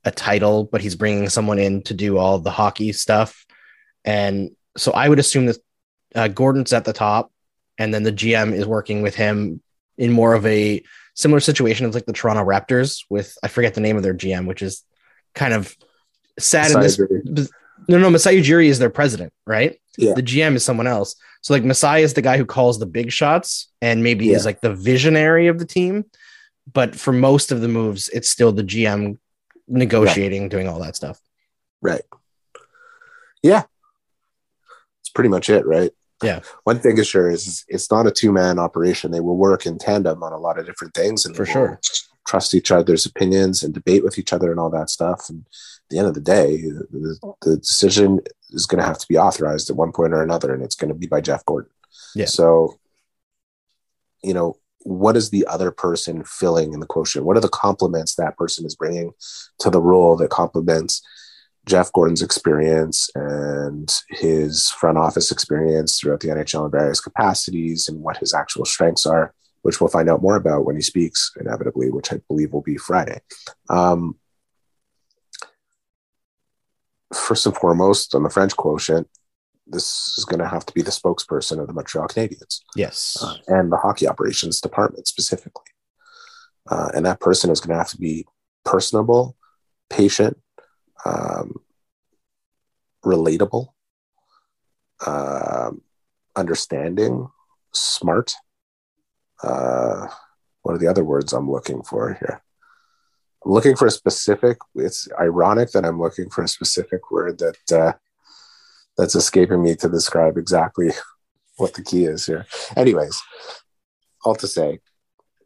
a title, but he's bringing someone in to do all the hockey stuff. And so I would assume that uh, Gorton's at the top, and then the GM is working with him in more of a similar situation as like the Toronto Raptors with I forget the name of their GM, which is kind of sad Masai in this. No, no, Masai Ujiri is their president, right? Yeah. The GM is someone else. So like Masai is the guy who calls the big shots and maybe yeah. is like the visionary of the team. But for most of the moves, it's still the GM negotiating, doing all that stuff. Right. Yeah. It's pretty much it, right? Yeah. One thing is sure is it's not a two man operation. They will work in tandem on a lot of different things and for sure trust each other's opinions and debate with each other and all that stuff. And at the end of the day, the, the decision is going to have to be authorized at one point or another, and it's going to be by Jeff Gorton. Yeah. So, you know, what is the other person filling in the quotient? What are the complements that person is bringing to the role that complements Jeff Gorton's experience and his front office experience throughout the NHL in various capacities and what his actual strengths are, which we'll find out more about when he speaks, inevitably, which I believe will be Friday. Um, first and foremost, on the French quotient, this is going to have to be the spokesperson of the Montreal Canadiens. Yes. Uh, and the hockey operations department specifically. Uh, and that person is going to have to be personable, patient, um, relatable, uh, understanding, smart. Uh, what are the other words I'm looking for here? I'm looking for a specific. It's ironic that I'm looking for a specific word that uh, that's escaping me to describe exactly (laughs) what the key is here. Anyways, all to say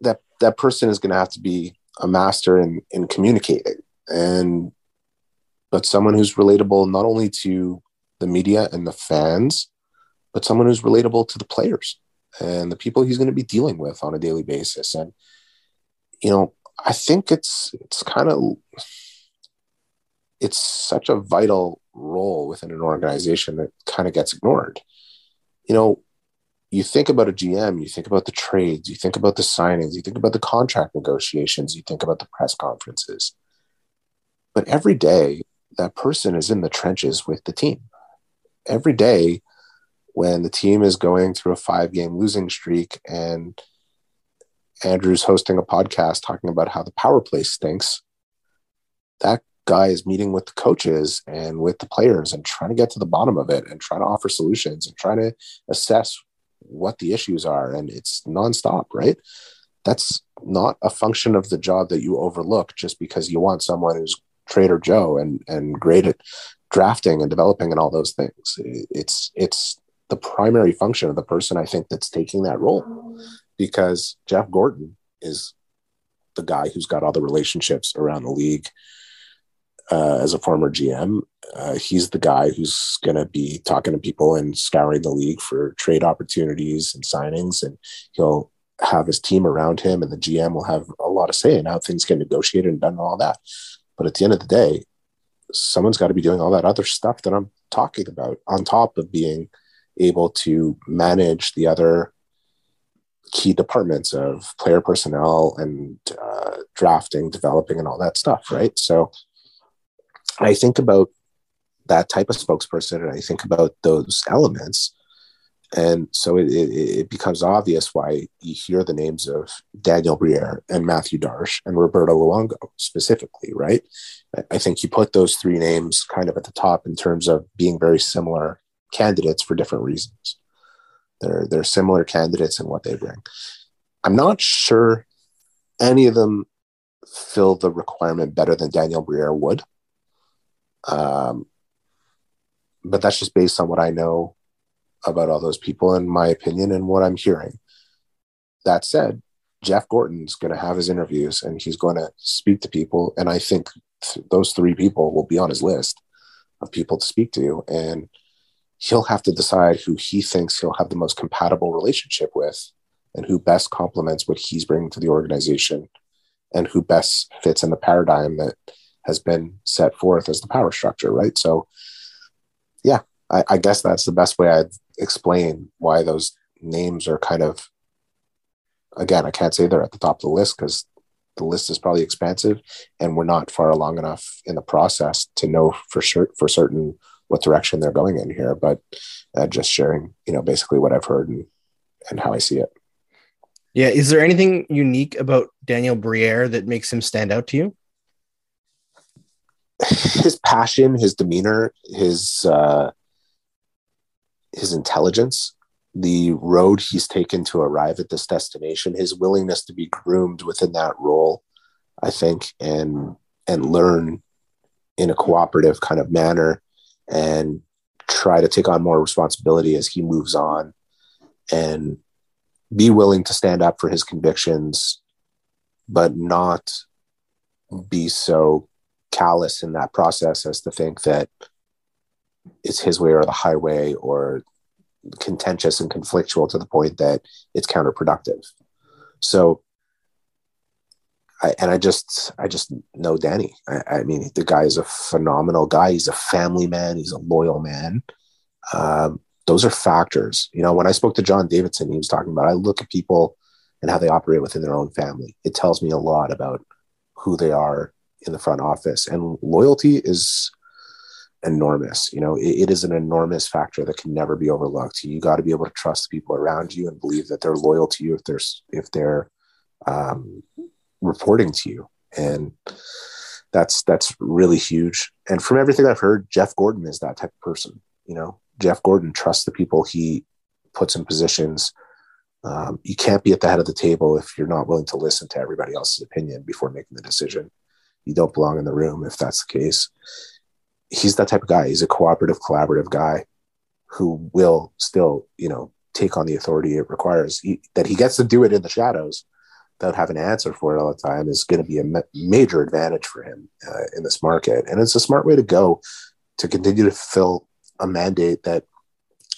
that that person is going to have to be a master in in communicating and but someone who's relatable not only to the media and the fans, but someone who's relatable to the players and the people he's going to be dealing with on a daily basis. And you know, I think it's it's kind of it's such a vital role within an organization that kind of gets ignored. You know, you think about a GM, you think about the trades, you think about the signings, you think about the contract negotiations, you think about the press conferences. But every day, that person is in the trenches with the team. Every day, when the team is going through a five game losing streak and Andrew's hosting a podcast talking about how the power play stinks, that guy is meeting with the coaches and with the players and trying to get to the bottom of it and trying to offer solutions and trying to assess what the issues are. And it's nonstop, right? That's not a function of the job that you overlook just because you want someone who's Trader Joe and and great at drafting and developing and all those things. It's it's the primary function of the person I think that's taking that role because Jeff Gorton is the guy who's got all the relationships around the league. Uh, as a former GM, uh, he's the guy who's going to be talking to people and scouring the league for trade opportunities and signings, and he'll have his team around him, and the GM will have a lot of say in how things get negotiated and done and all that. But at the end of the day, someone's got to be doing all that other stuff that I'm talking about on top of being able to manage the other key departments of player personnel and uh, drafting, developing, and all that stuff, right? So I think about that type of spokesperson and I think about those elements and so it, it, it, becomes obvious why you hear the names of Daniel Briere and Mathieu Darche and Roberto Luongo specifically, right? I think you put those three names kind of at the top in terms of being very similar candidates for different reasons. They're they're similar candidates in what they bring. I'm not sure any of them fill the requirement better than Daniel Briere would. Um, but that's just based on what I know about all those people and my opinion and what I'm hearing. That said, Jeff Gorton's going to have his interviews and he's going to speak to people. And I think th- those three people will be on his list of people to speak to. And he'll have to decide who he thinks he'll have the most compatible relationship with and who best complements what he's bringing to the organization and who best fits in the paradigm that has been set forth as the power structure, right? So, yeah, I, I guess that's the best way I'd explain why those names are kind of again, I can't say they're at the top of the list because the list is probably expansive and we're not far along enough in the process to know for sure for certain what direction they're going in here. But uh, just sharing, you know, basically what I've heard and and how I see it. Yeah. Is there anything unique about Daniel Briere that makes him stand out to you? (laughs) His passion, his demeanor, his uh, his intelligence the road he's taken to arrive at this destination, his willingness to be groomed within that role, I think, and and learn in a cooperative kind of manner and try to take on more responsibility as he moves on and be willing to stand up for his convictions, but not be so callous in that process as to think that it's his way or the highway or contentious and conflictual to the point that it's counterproductive. So, I, and I just, I just know Danny. I, I, mean, the guy is a phenomenal guy. He's a family man. He's a loyal man. Um, those are factors. You know, when I spoke to John Davidson, he was talking about I look at people and how they operate within their own family. It tells me a lot about who they are in the front office, and loyalty is enormous. You know, it, it is an enormous factor that can never be overlooked. You got to be able to trust the people around you and believe that they're loyal to you if they're if they're um, reporting to you, and that's that's really huge. And from everything I've heard, Jeff Gorton is that type of person. You know, Jeff Gorton trusts the people he puts in positions. Um, you can't be at the head of the table if you're not willing to listen to everybody else's opinion before making the decision. You don't belong in the room if that's the case he's that type of guy. He's a cooperative, collaborative guy who will still, you know, take on the authority it requires. He, that he gets to do it in the shadows without having to answer for it all the time is going to be a ma- major advantage for him uh, in this market. And it's a smart way to go to continue to fill a mandate that,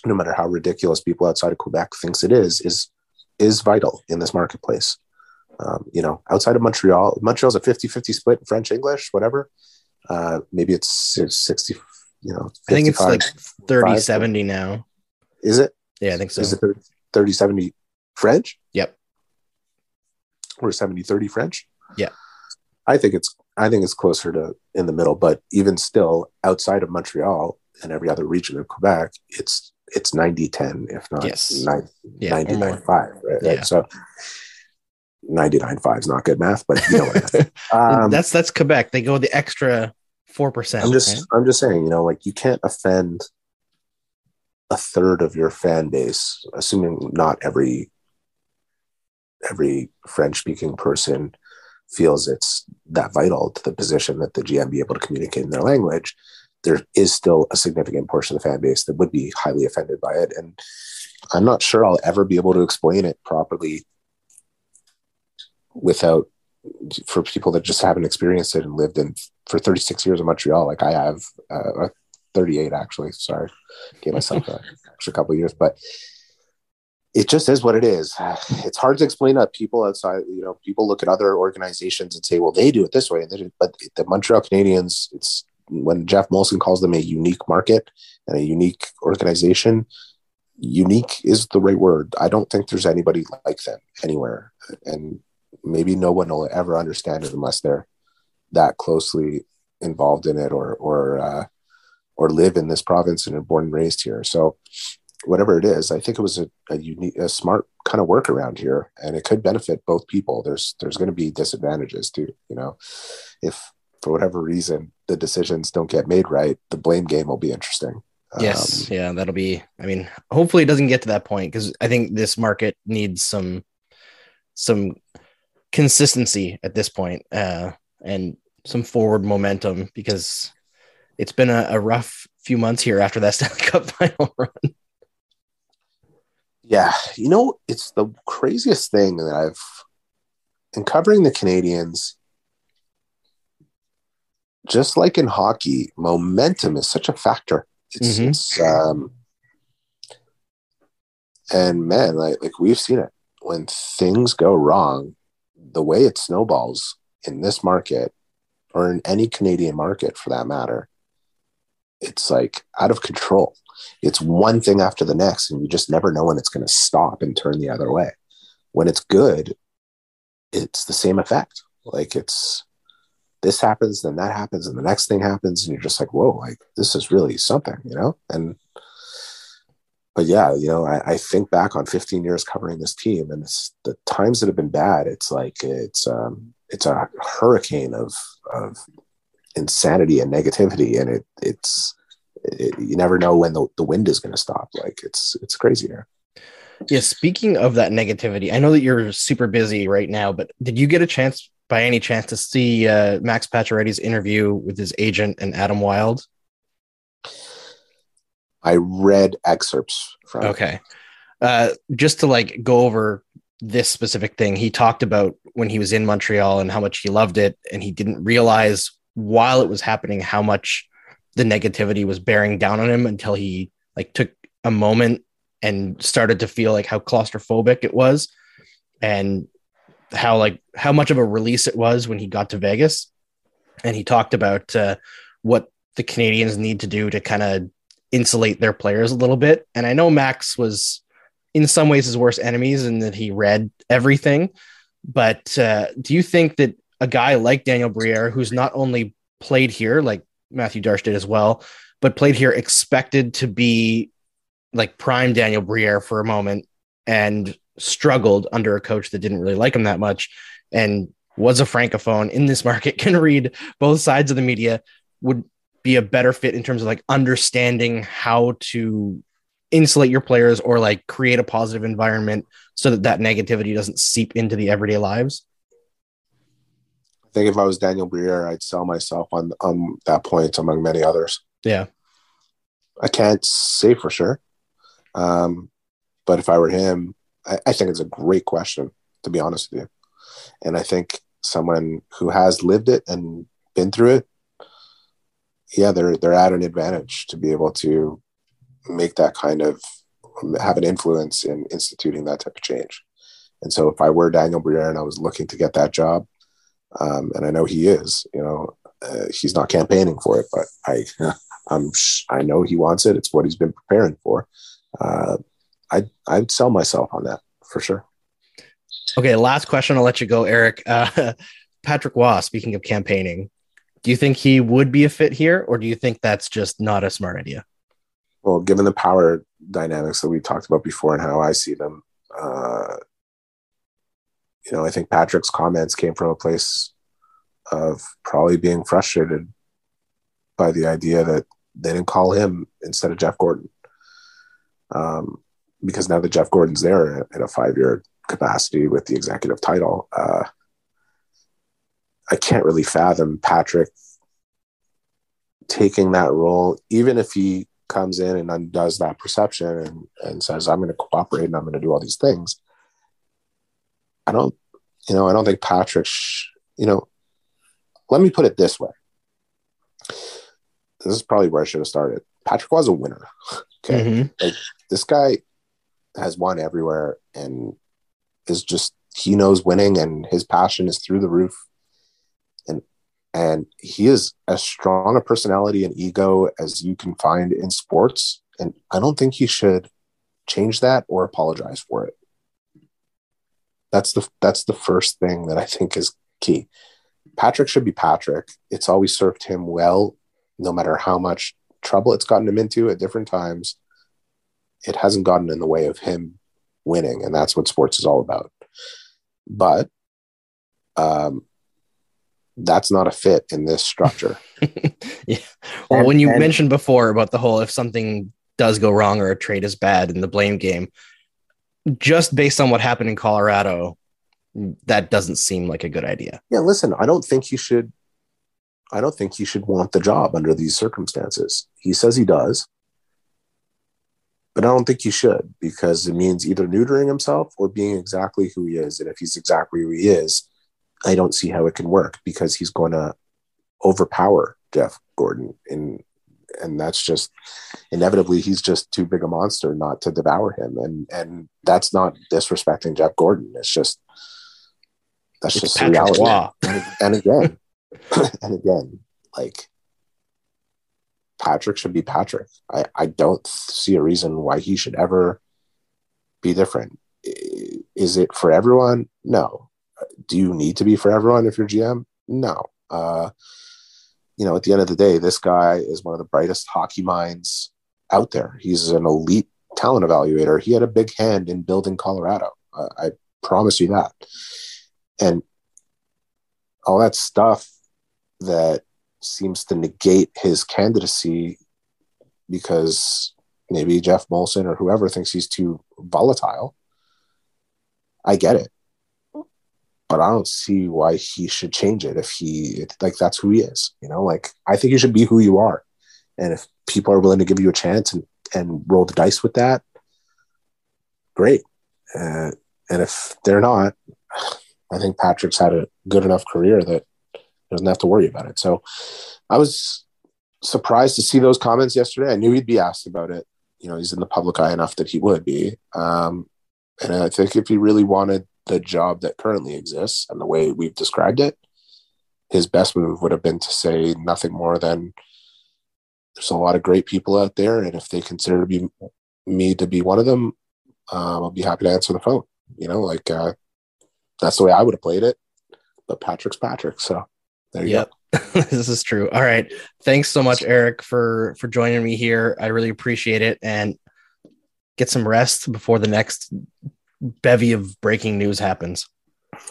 no matter how ridiculous people outside of Quebec thinks it is, is is vital in this marketplace. Um, you know, outside of Montreal, Montreal's a 50-50 split in French English, whatever. Uh, maybe it's, it's 60, you know, I think it's like 30 70 now. Is it? Yeah, I think so. Is it 30 70 French? Yep. Or 70 30 French? Yeah. I think it's I think it's closer to in the middle, but even still outside of Montreal and every other region of Quebec, it's it's 90 10, if not yes. 90, yeah, 99 5. Right? Yeah. So 99 5 is not good math, but you know what (laughs) um, that's that's Quebec. They go the extra four percent. I'm just right? I'm just saying, you know, like you can't offend a third of your fan base, assuming not every every French speaking person feels it's that vital to the position that the GM be able to communicate in their language. There is still a significant portion of the fan base that would be highly offended by it. And I'm not sure I'll ever be able to explain it properly without for people that just haven't experienced it and lived in for 36 years in Montreal, like I have, uh, 38 actually. Sorry, gave myself a (laughs) extra couple years, but it just is what it is. (sighs) It's hard to explain that people outside. You know, people look at other organizations and say, "Well, they do it this way," but the Montreal Canadiens, it's when Geoff Molson calls them a unique market and a unique organization. Unique is the right word. I don't think there's anybody like them anywhere, and maybe no one will ever understand it unless they're that closely involved in it or or uh, or live in this province and are born and raised here. So whatever it is, I think it was a, a unique, a smart kind of workaround here, and it could benefit both people. There's there's going to be disadvantages too. You know, if for whatever reason the decisions don't get made right, the blame game will be interesting. Yes, um, yeah, that'll be. I mean, hopefully it doesn't get to that point because I think this market needs some some consistency at this point, uh, and some forward momentum because it's been a, a rough few months here after that (laughs) Stanley Cup final run. Yeah, you know, it's the craziest thing that I've in covering the Canadiens. Just like in hockey, momentum is such a factor. It's, Mhm. it's um, and man, like like we've seen it when things go wrong, the way it snowballs in this market or in any Canadian market for that matter, it's like out of control. It's one thing after the next, and you just never know when it's going to stop and turn the other way. When it's good, it's the same effect. Like it's this happens, then that happens, and the next thing happens, and you're just like, whoa, like this is really something, you know? And but yeah, you know, I, I think back on 15 years covering this team, and the times that have been bad. It's like it's um, it's a hurricane of of insanity and negativity, and it it's it, you never know when the, the wind is going to stop. Like it's it's crazy here. Yeah, speaking of that negativity, I know that you're super busy right now, but did you get a chance by any chance to see uh, Max Pacioretty's interview with his agent and Adam Wild? I read excerpts from. Okay. Uh, just to like go over this specific thing, he talked about when he was in Montreal and how much he loved it, and he didn't realize while it was happening how much the negativity was bearing down on him until he like took a moment and started to feel like how claustrophobic it was and how like how much of a release it was when he got to Vegas. And he talked about uh, what the Canadiens need to do to kind of insulate their players a little bit. And I know Max was in some ways his worst enemies and that he read everything. But uh, do you think that a guy like Daniel Briere, who's not only played here, like Mathieu Darche did as well, but played here expected to be like prime Daniel Briere for a moment and struggled under a coach that didn't really like him that much and was a francophone in this market, (laughs) can read both sides of the media, would be a better fit in terms of like understanding how to insulate your players or like create a positive environment so that that negativity doesn't seep into the everyday lives. I think if I was Daniel Briere, I'd sell myself on on that point among many others. Yeah. I can't say for sure. Um, but if I were him, I, I think it's a great question, to be honest with you. And I think someone who has lived it and been through it, yeah, they're they're at an advantage to be able to make that kind of have an influence in instituting that type of change. And so if I were Daniel Briere and I was looking to get that job, um, and I know he is, you know, uh, he's not campaigning for it, but I, (laughs) I'm, I know he wants it. It's what he's been preparing for. Uh, I'd, I'd sell myself on that for sure. Okay, last question. I'll let you go, Eric. Uh, (laughs) Patrick Roy, speaking of campaigning, do you think he would be a fit here, or do you think that's just not a smart idea? Well, given the power dynamics that we talked about before and how I see them, uh, you know, I think Patrick's comments came from a place of probably being frustrated by the idea that they didn't call him instead of Jeff Gorton. Um, because now that Jeff Gorton's there in a five year capacity with the executive title, uh, I can't really fathom Patrick taking that role, even if he comes in and undoes that perception and, and says, I'm going to cooperate and I'm going to do all these things. I don't, you know, I don't think Patrick, sh- you know, let me put it this way. This is probably where I should have started. Patrick was a winner. (laughs) Okay. Mhm. This guy has won everywhere and is just, he knows winning and his passion is through the roof. And, and he is as strong a personality and ego as you can find in sports. And I don't think he should change that or apologize for it. That's the that's the first thing that I think is key. Patrick should be Patrick. It's always served him well, no matter how much trouble it's gotten him into at different times. It hasn't gotten in the way of him winning, and that's what sports is all about. But um, that's not a fit in this structure. (laughs) yeah. Well, And- when you and- mentioned before about the whole if something does go wrong or a trade is bad in the blame game, just based on what happened in Colorado, that doesn't seem like a good idea. Yeah, listen, I don't think you should. I don't think he should want the job under these circumstances. He says he does, but I don't think he should because it means either neutering himself or being exactly who he is. And if he's exactly who he is, I don't see how it can work because he's going to overpower Jeff Gorton in and that's just inevitably he's just too big a monster not to devour him. And and that's not disrespecting Jeff Gorton. It's just that's It's just Patrick reality. And, and again (coughs) and again like Patrick should be Patrick. I I don't see a reason why he should ever be different. Is it for everyone? No. Do you need to be for everyone if you're GM no. Uh you know, at the end of the day, this guy is one of the brightest hockey minds out there. He's an elite talent evaluator. He had a big hand in building Colorado. I, I promise you that. And all that stuff that seems to negate his candidacy because maybe Geoff Molson or whoever thinks he's too volatile. I get it but I don't see why he should change it if he like that's who he is. You know, like I think you should be who you are, and if people are willing to give you a chance and and roll the dice with that, great. Uh, and if they're not, I think Patrick's had a good enough career that doesn't have to worry about it. So I was surprised to see those comments yesterday. I knew he'd be asked about it. You know, he's in the public eye enough that he would be. Um, and I think if he really wanted the job that currently exists and the way we've described it, his best move would have been to say nothing more than there's a lot of great people out there, and if they consider be me to be one of them, um, I'll be happy to answer the phone. You know, like uh, that's the way I would have played it. But Patrick's Patrick, so there you Yep. (laughs) this is true. All right. Thanks so much, Eric, for for joining me here. I really appreciate it. And get some rest before the next bevy of breaking news happens.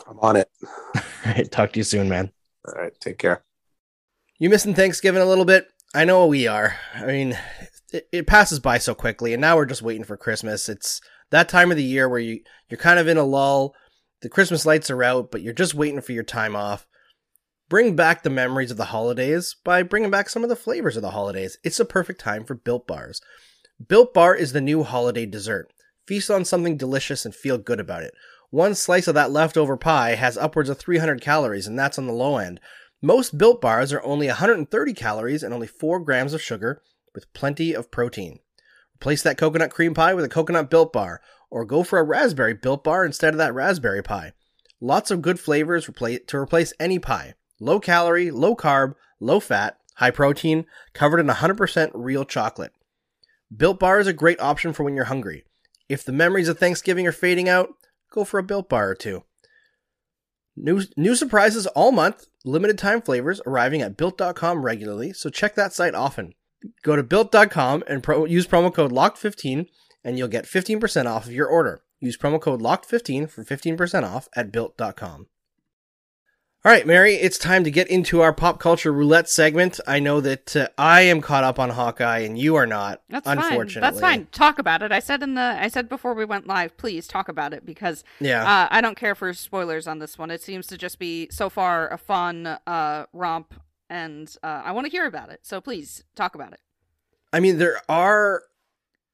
I'm on it. (laughs) All right. Talk to you soon, man. All right, take care. You missing Thanksgiving a little bit? I know we are. I mean, it, it passes by so quickly, and now we're just waiting for Christmas. It's that time of the year where you you're kind of in a lull. The Christmas lights are out, but you're just waiting for your time off. Bring back the memories of the holidays by bringing back some of the flavors of the holidays. It's a perfect time for Built Bars. Built Bar is the new holiday dessert. Feast on something delicious and feel good about it. One slice of that leftover pie has upwards of 300 calories, and that's on the low end. Most built bars are only 130 calories and only 4 grams of sugar with plenty of protein. Replace that coconut cream pie with a coconut built bar, or go for a raspberry built bar instead of that raspberry pie. Lots of good flavors to replace any pie. Low calorie, low carb, low fat, high protein, covered in 100% real chocolate. Built Bar is a great option for when you're hungry. If the memories of Thanksgiving are fading out, go for a Built Bar or two. New, new surprises all month, limited time flavors arriving at built.com regularly, so check that site often. Go to built.com and pro- use promo code LOCKED15 and you'll get 15% off of your order. Use promo code LOCKED15 for 15% off at built.com. All right, Mary, it's time to get into our pop culture roulette segment. I know that uh, I am caught up on Hawkeye and you are not, That's unfortunately. fine. That's fine. Talk about it. I said in the I said before we went live, please talk about it because Yeah. uh, I don't care for spoilers on this one. It seems to just be so far a fun uh, romp, and uh, I want to hear about it. So please talk about it. I mean, there are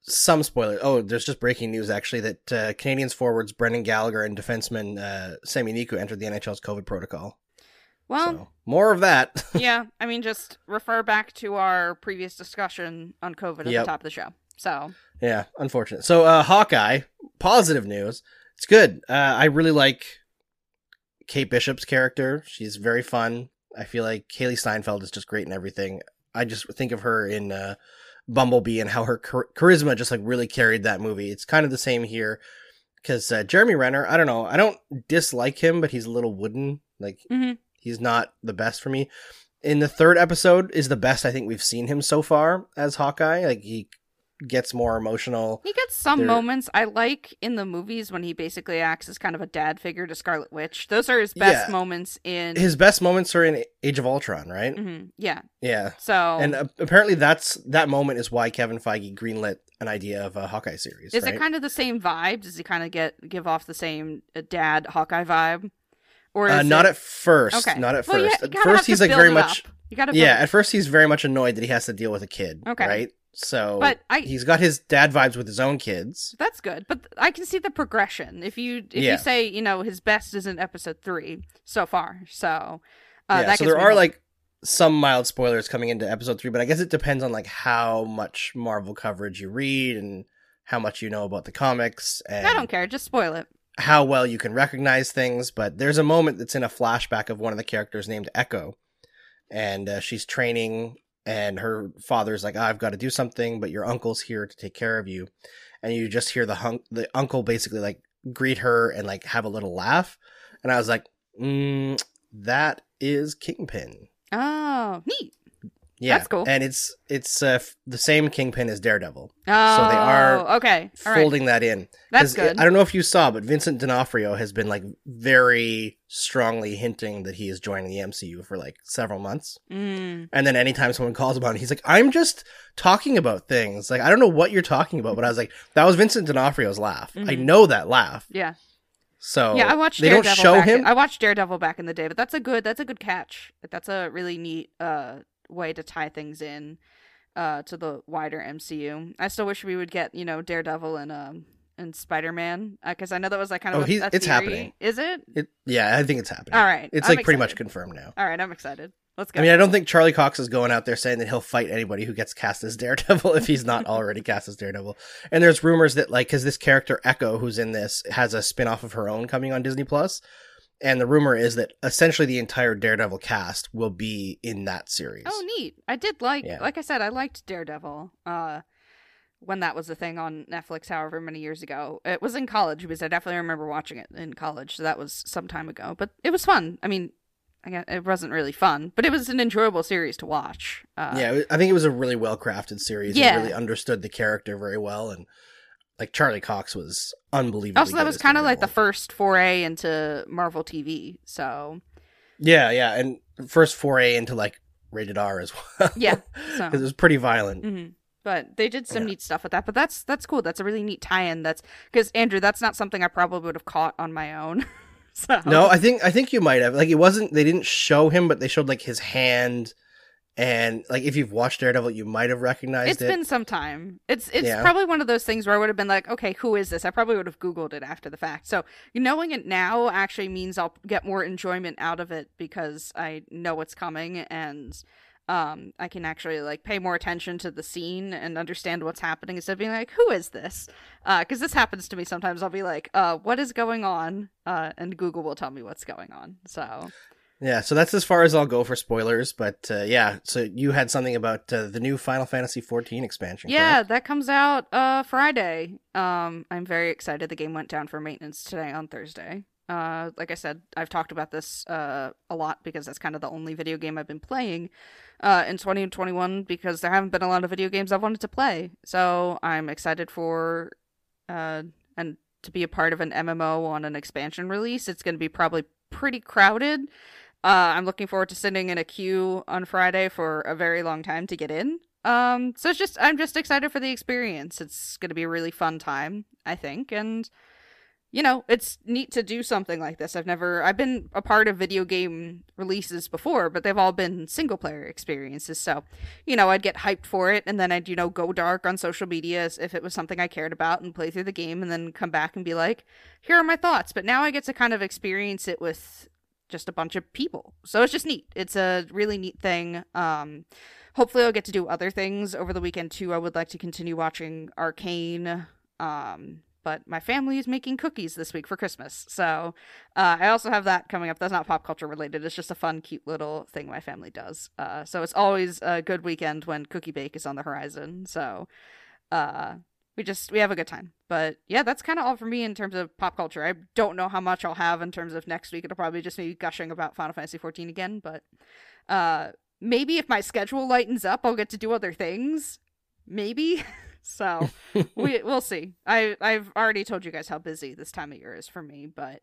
some spoilers. Oh, there's just breaking news actually that uh, Canadiens forwards Brendan Gallagher and defenseman uh, Sami Niku entered the NHL's COVID protocol. Well, so more of that. (laughs) yeah. I mean, just refer back to our previous discussion on COVID at Yep. the top of the show. So yeah, unfortunate. So uh, Hawkeye, positive news. It's good. Uh, I really like Kate Bishop's character. She's very fun. I feel like Hailee Steinfeld is just great in everything. I just think of her in uh, Bumblebee and how her char- charisma just like really carried that movie. It's kind of the same here because uh, Jeremy Renner. I don't know. I don't dislike him, but he's a little wooden. Like Mhm. he's not the best for me. In the third episode is the best I think we've seen him so far as Hawkeye. Like he gets more emotional. he gets some There- moments I like in the movies when he basically acts as kind of a dad figure to Scarlet Witch. Those are his best Yeah. moments in. His best moments are in Age of Ultron, right? Mhm. Yeah. Yeah. So And uh, apparently that's that moment is why Kevin Feige greenlit an idea of a Hawkeye series. Is right? it kind of the same vibe? Does he kind of get give off the same uh, dad Hawkeye vibe? Or uh, not it... at first. okay. Not at Well, first. at first, he's like very much. up. You gotta Yeah, at first he's very much annoyed that he has to deal with a kid. Okay. Right. So, But I- he's got his dad vibes with his own kids. That's good, but I can see the progression. If you if Yeah. you say you know his best is in episode three so far, so uh, yeah. So there are like some mild spoilers coming into episode three, but I guess it depends on like how much Marvel coverage you read and how much you know about the comics and I don't care, just spoil it. How well you can recognize things, but there's a moment that's in a flashback of one of the characters named Echo, and uh, she's training, and her father's like, "I've got to do something, but your uncle's here to take care of you," and you just hear the hunk- the uncle basically like greet her and like have a little laugh, and I was like, mm, "That is Kingpin." Oh, neat. Yeah, That's cool. and it's it's uh, f- the same Kingpin as Daredevil. Oh, so they are okay. All right. folding that in. That's good. I don't know if you saw, but Vincent D'Onofrio has been like very strongly hinting that he is joining the MCU for like several months. Mm. And then anytime someone calls about it, he's like, "I'm just talking about things. Like I don't know what you're talking about." But I was like, "That was Vincent D'Onofrio's laugh. I Mhm. know that laugh." Yeah, So yeah. I watched They Daredevil. don't show back him. I watched Daredevil back in the day, but that's a good that's a good catch. That's a really neat uh way to tie things in uh to the wider MCU. I still wish we would get you know Daredevil and um and Spider Man because I know that was like kind of Oh, a, he's- a it's happening. Is it? It, yeah, I think it's happening. All right. It's I'm like pretty much confirmed now. All right, I'm excited. Let's go. I mean, I don't think Charlie Cox is going out there saying that he'll fight anybody who gets cast as Daredevil if he's not (laughs) already cast as Daredevil. And there's rumors that like because this character Echo, who's in this, has a spin off of her own coming on Disney Plus, and the rumor is that essentially the entire Daredevil cast will be in that series. Oh, neat. I did like, Yeah. like I said, I liked Daredevil. Uh, when that was a thing on Netflix, however many years ago, it was in college because I definitely remember watching it in college. So that was some time ago, but it was fun. I mean, I guess it wasn't really fun, but it was an enjoyable series to watch. Uh, yeah, I think it was a really well crafted series. Yeah. and really understood the character very well, and like Charlie Cox was unbelievable. Also, that was kind of like the first foray into Marvel TV. So yeah, yeah, and first foray into like rated R as well. Yeah, (laughs) so. because it was pretty violent. hmm But they did some Yeah. neat stuff with that. But that's that's cool. That's a really neat tie-in. That's because Andrew, that's not something I probably would have caught on my own. (laughs) so No, I think I think you might have. Like it wasn't they didn't show him, but they showed like his hand and like if you've watched Daredevil, you might have recognized it's it. It's been some time. It's it's Yeah. probably one of those things where I would have been like, okay, who is this? I probably would have googled it after the fact. So knowing it now actually means I'll get more enjoyment out of it because I know what's coming and um I can actually like pay more attention to the scene and understand what's happening instead of being like, who is this? Uh, because this happens to me sometimes. I'll be like, uh, what is going on? Uh, and Google will tell me what's going on. So Yeah, so that's as far as I'll go for spoilers, but uh, yeah, so you had something about uh, the new Final Fantasy 14 expansion. Yeah, correct? that comes out uh Friday. Um I'm very excited. The game went down for maintenance today on Thursday. Uh like I said, I've talked about this uh a lot because that's kind of the only video game I've been playing uh in 2021 because there haven't been a lot of video games I've wanted to play. So, I'm excited for uh and to be a part of an MMO on an expansion release. It's going to be probably pretty crowded. Uh, I'm looking forward to sitting in a queue on Friday for a very long time to get in. Um, so it's just I'm just excited for the experience. It's going to be a really fun time, I think, and you know, it's neat to do something like this. I've never I've been a part of video game releases before, but they've all been single player experiences. So, you know, I'd get hyped for it and then I'd, you know, go dark on social media as if it was something I cared about and play through the game and then come back and be like, here are my thoughts. But now I get to kind of experience it with just a bunch of people. So it's just neat. It's a really neat thing. Um hopefully I'll get to do other things over the weekend too. I would like to continue watching Arcane. Um but my family is making cookies this week for Christmas. So uh, I also have that coming up. That's not pop culture related. It's just a fun, cute little thing my family does. Uh, so it's always a good weekend when Cookie Bake is on the horizon. So uh, we just we have a good time. But yeah, that's kind of all for me in terms of pop culture. I don't know how much I'll have in terms of next week. It'll probably just be gushing about Final Fantasy 14 again. But uh, maybe if my schedule lightens up, I'll get to do other things. Maybe. (laughs) so (laughs) we we'll see. I I've already told you guys how busy this time of year is for me, but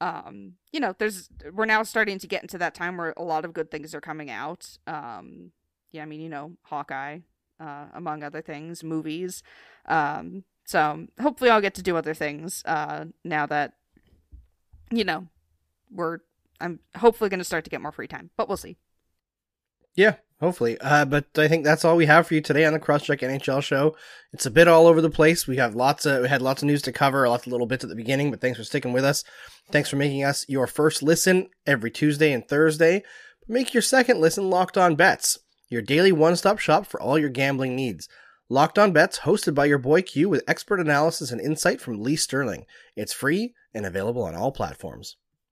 um, you know, there's we're now starting to get into that time where a lot of good things are coming out. Um, yeah, I mean, you know, Hawkeye, uh, among other things, movies. Um, so hopefully I'll get to do other things uh, now that you know we're I'm hopefully going to start to get more free time, but we'll see. Yeah, hopefully. Uh, but I think that's all we have for you today on the Crosscheck NHL show. It's a bit all over the place. We have lots of we had lots of news to cover, lots of little bits at the beginning, but thanks for sticking with us. Thanks for making us your first listen every Tuesday and Thursday. Make your second listen Locked On Bets, your daily one-stop shop for all your gambling needs. Locked On Bets, hosted by your boy Q with expert analysis and insight from Lee Sterling. It's free and available on all platforms.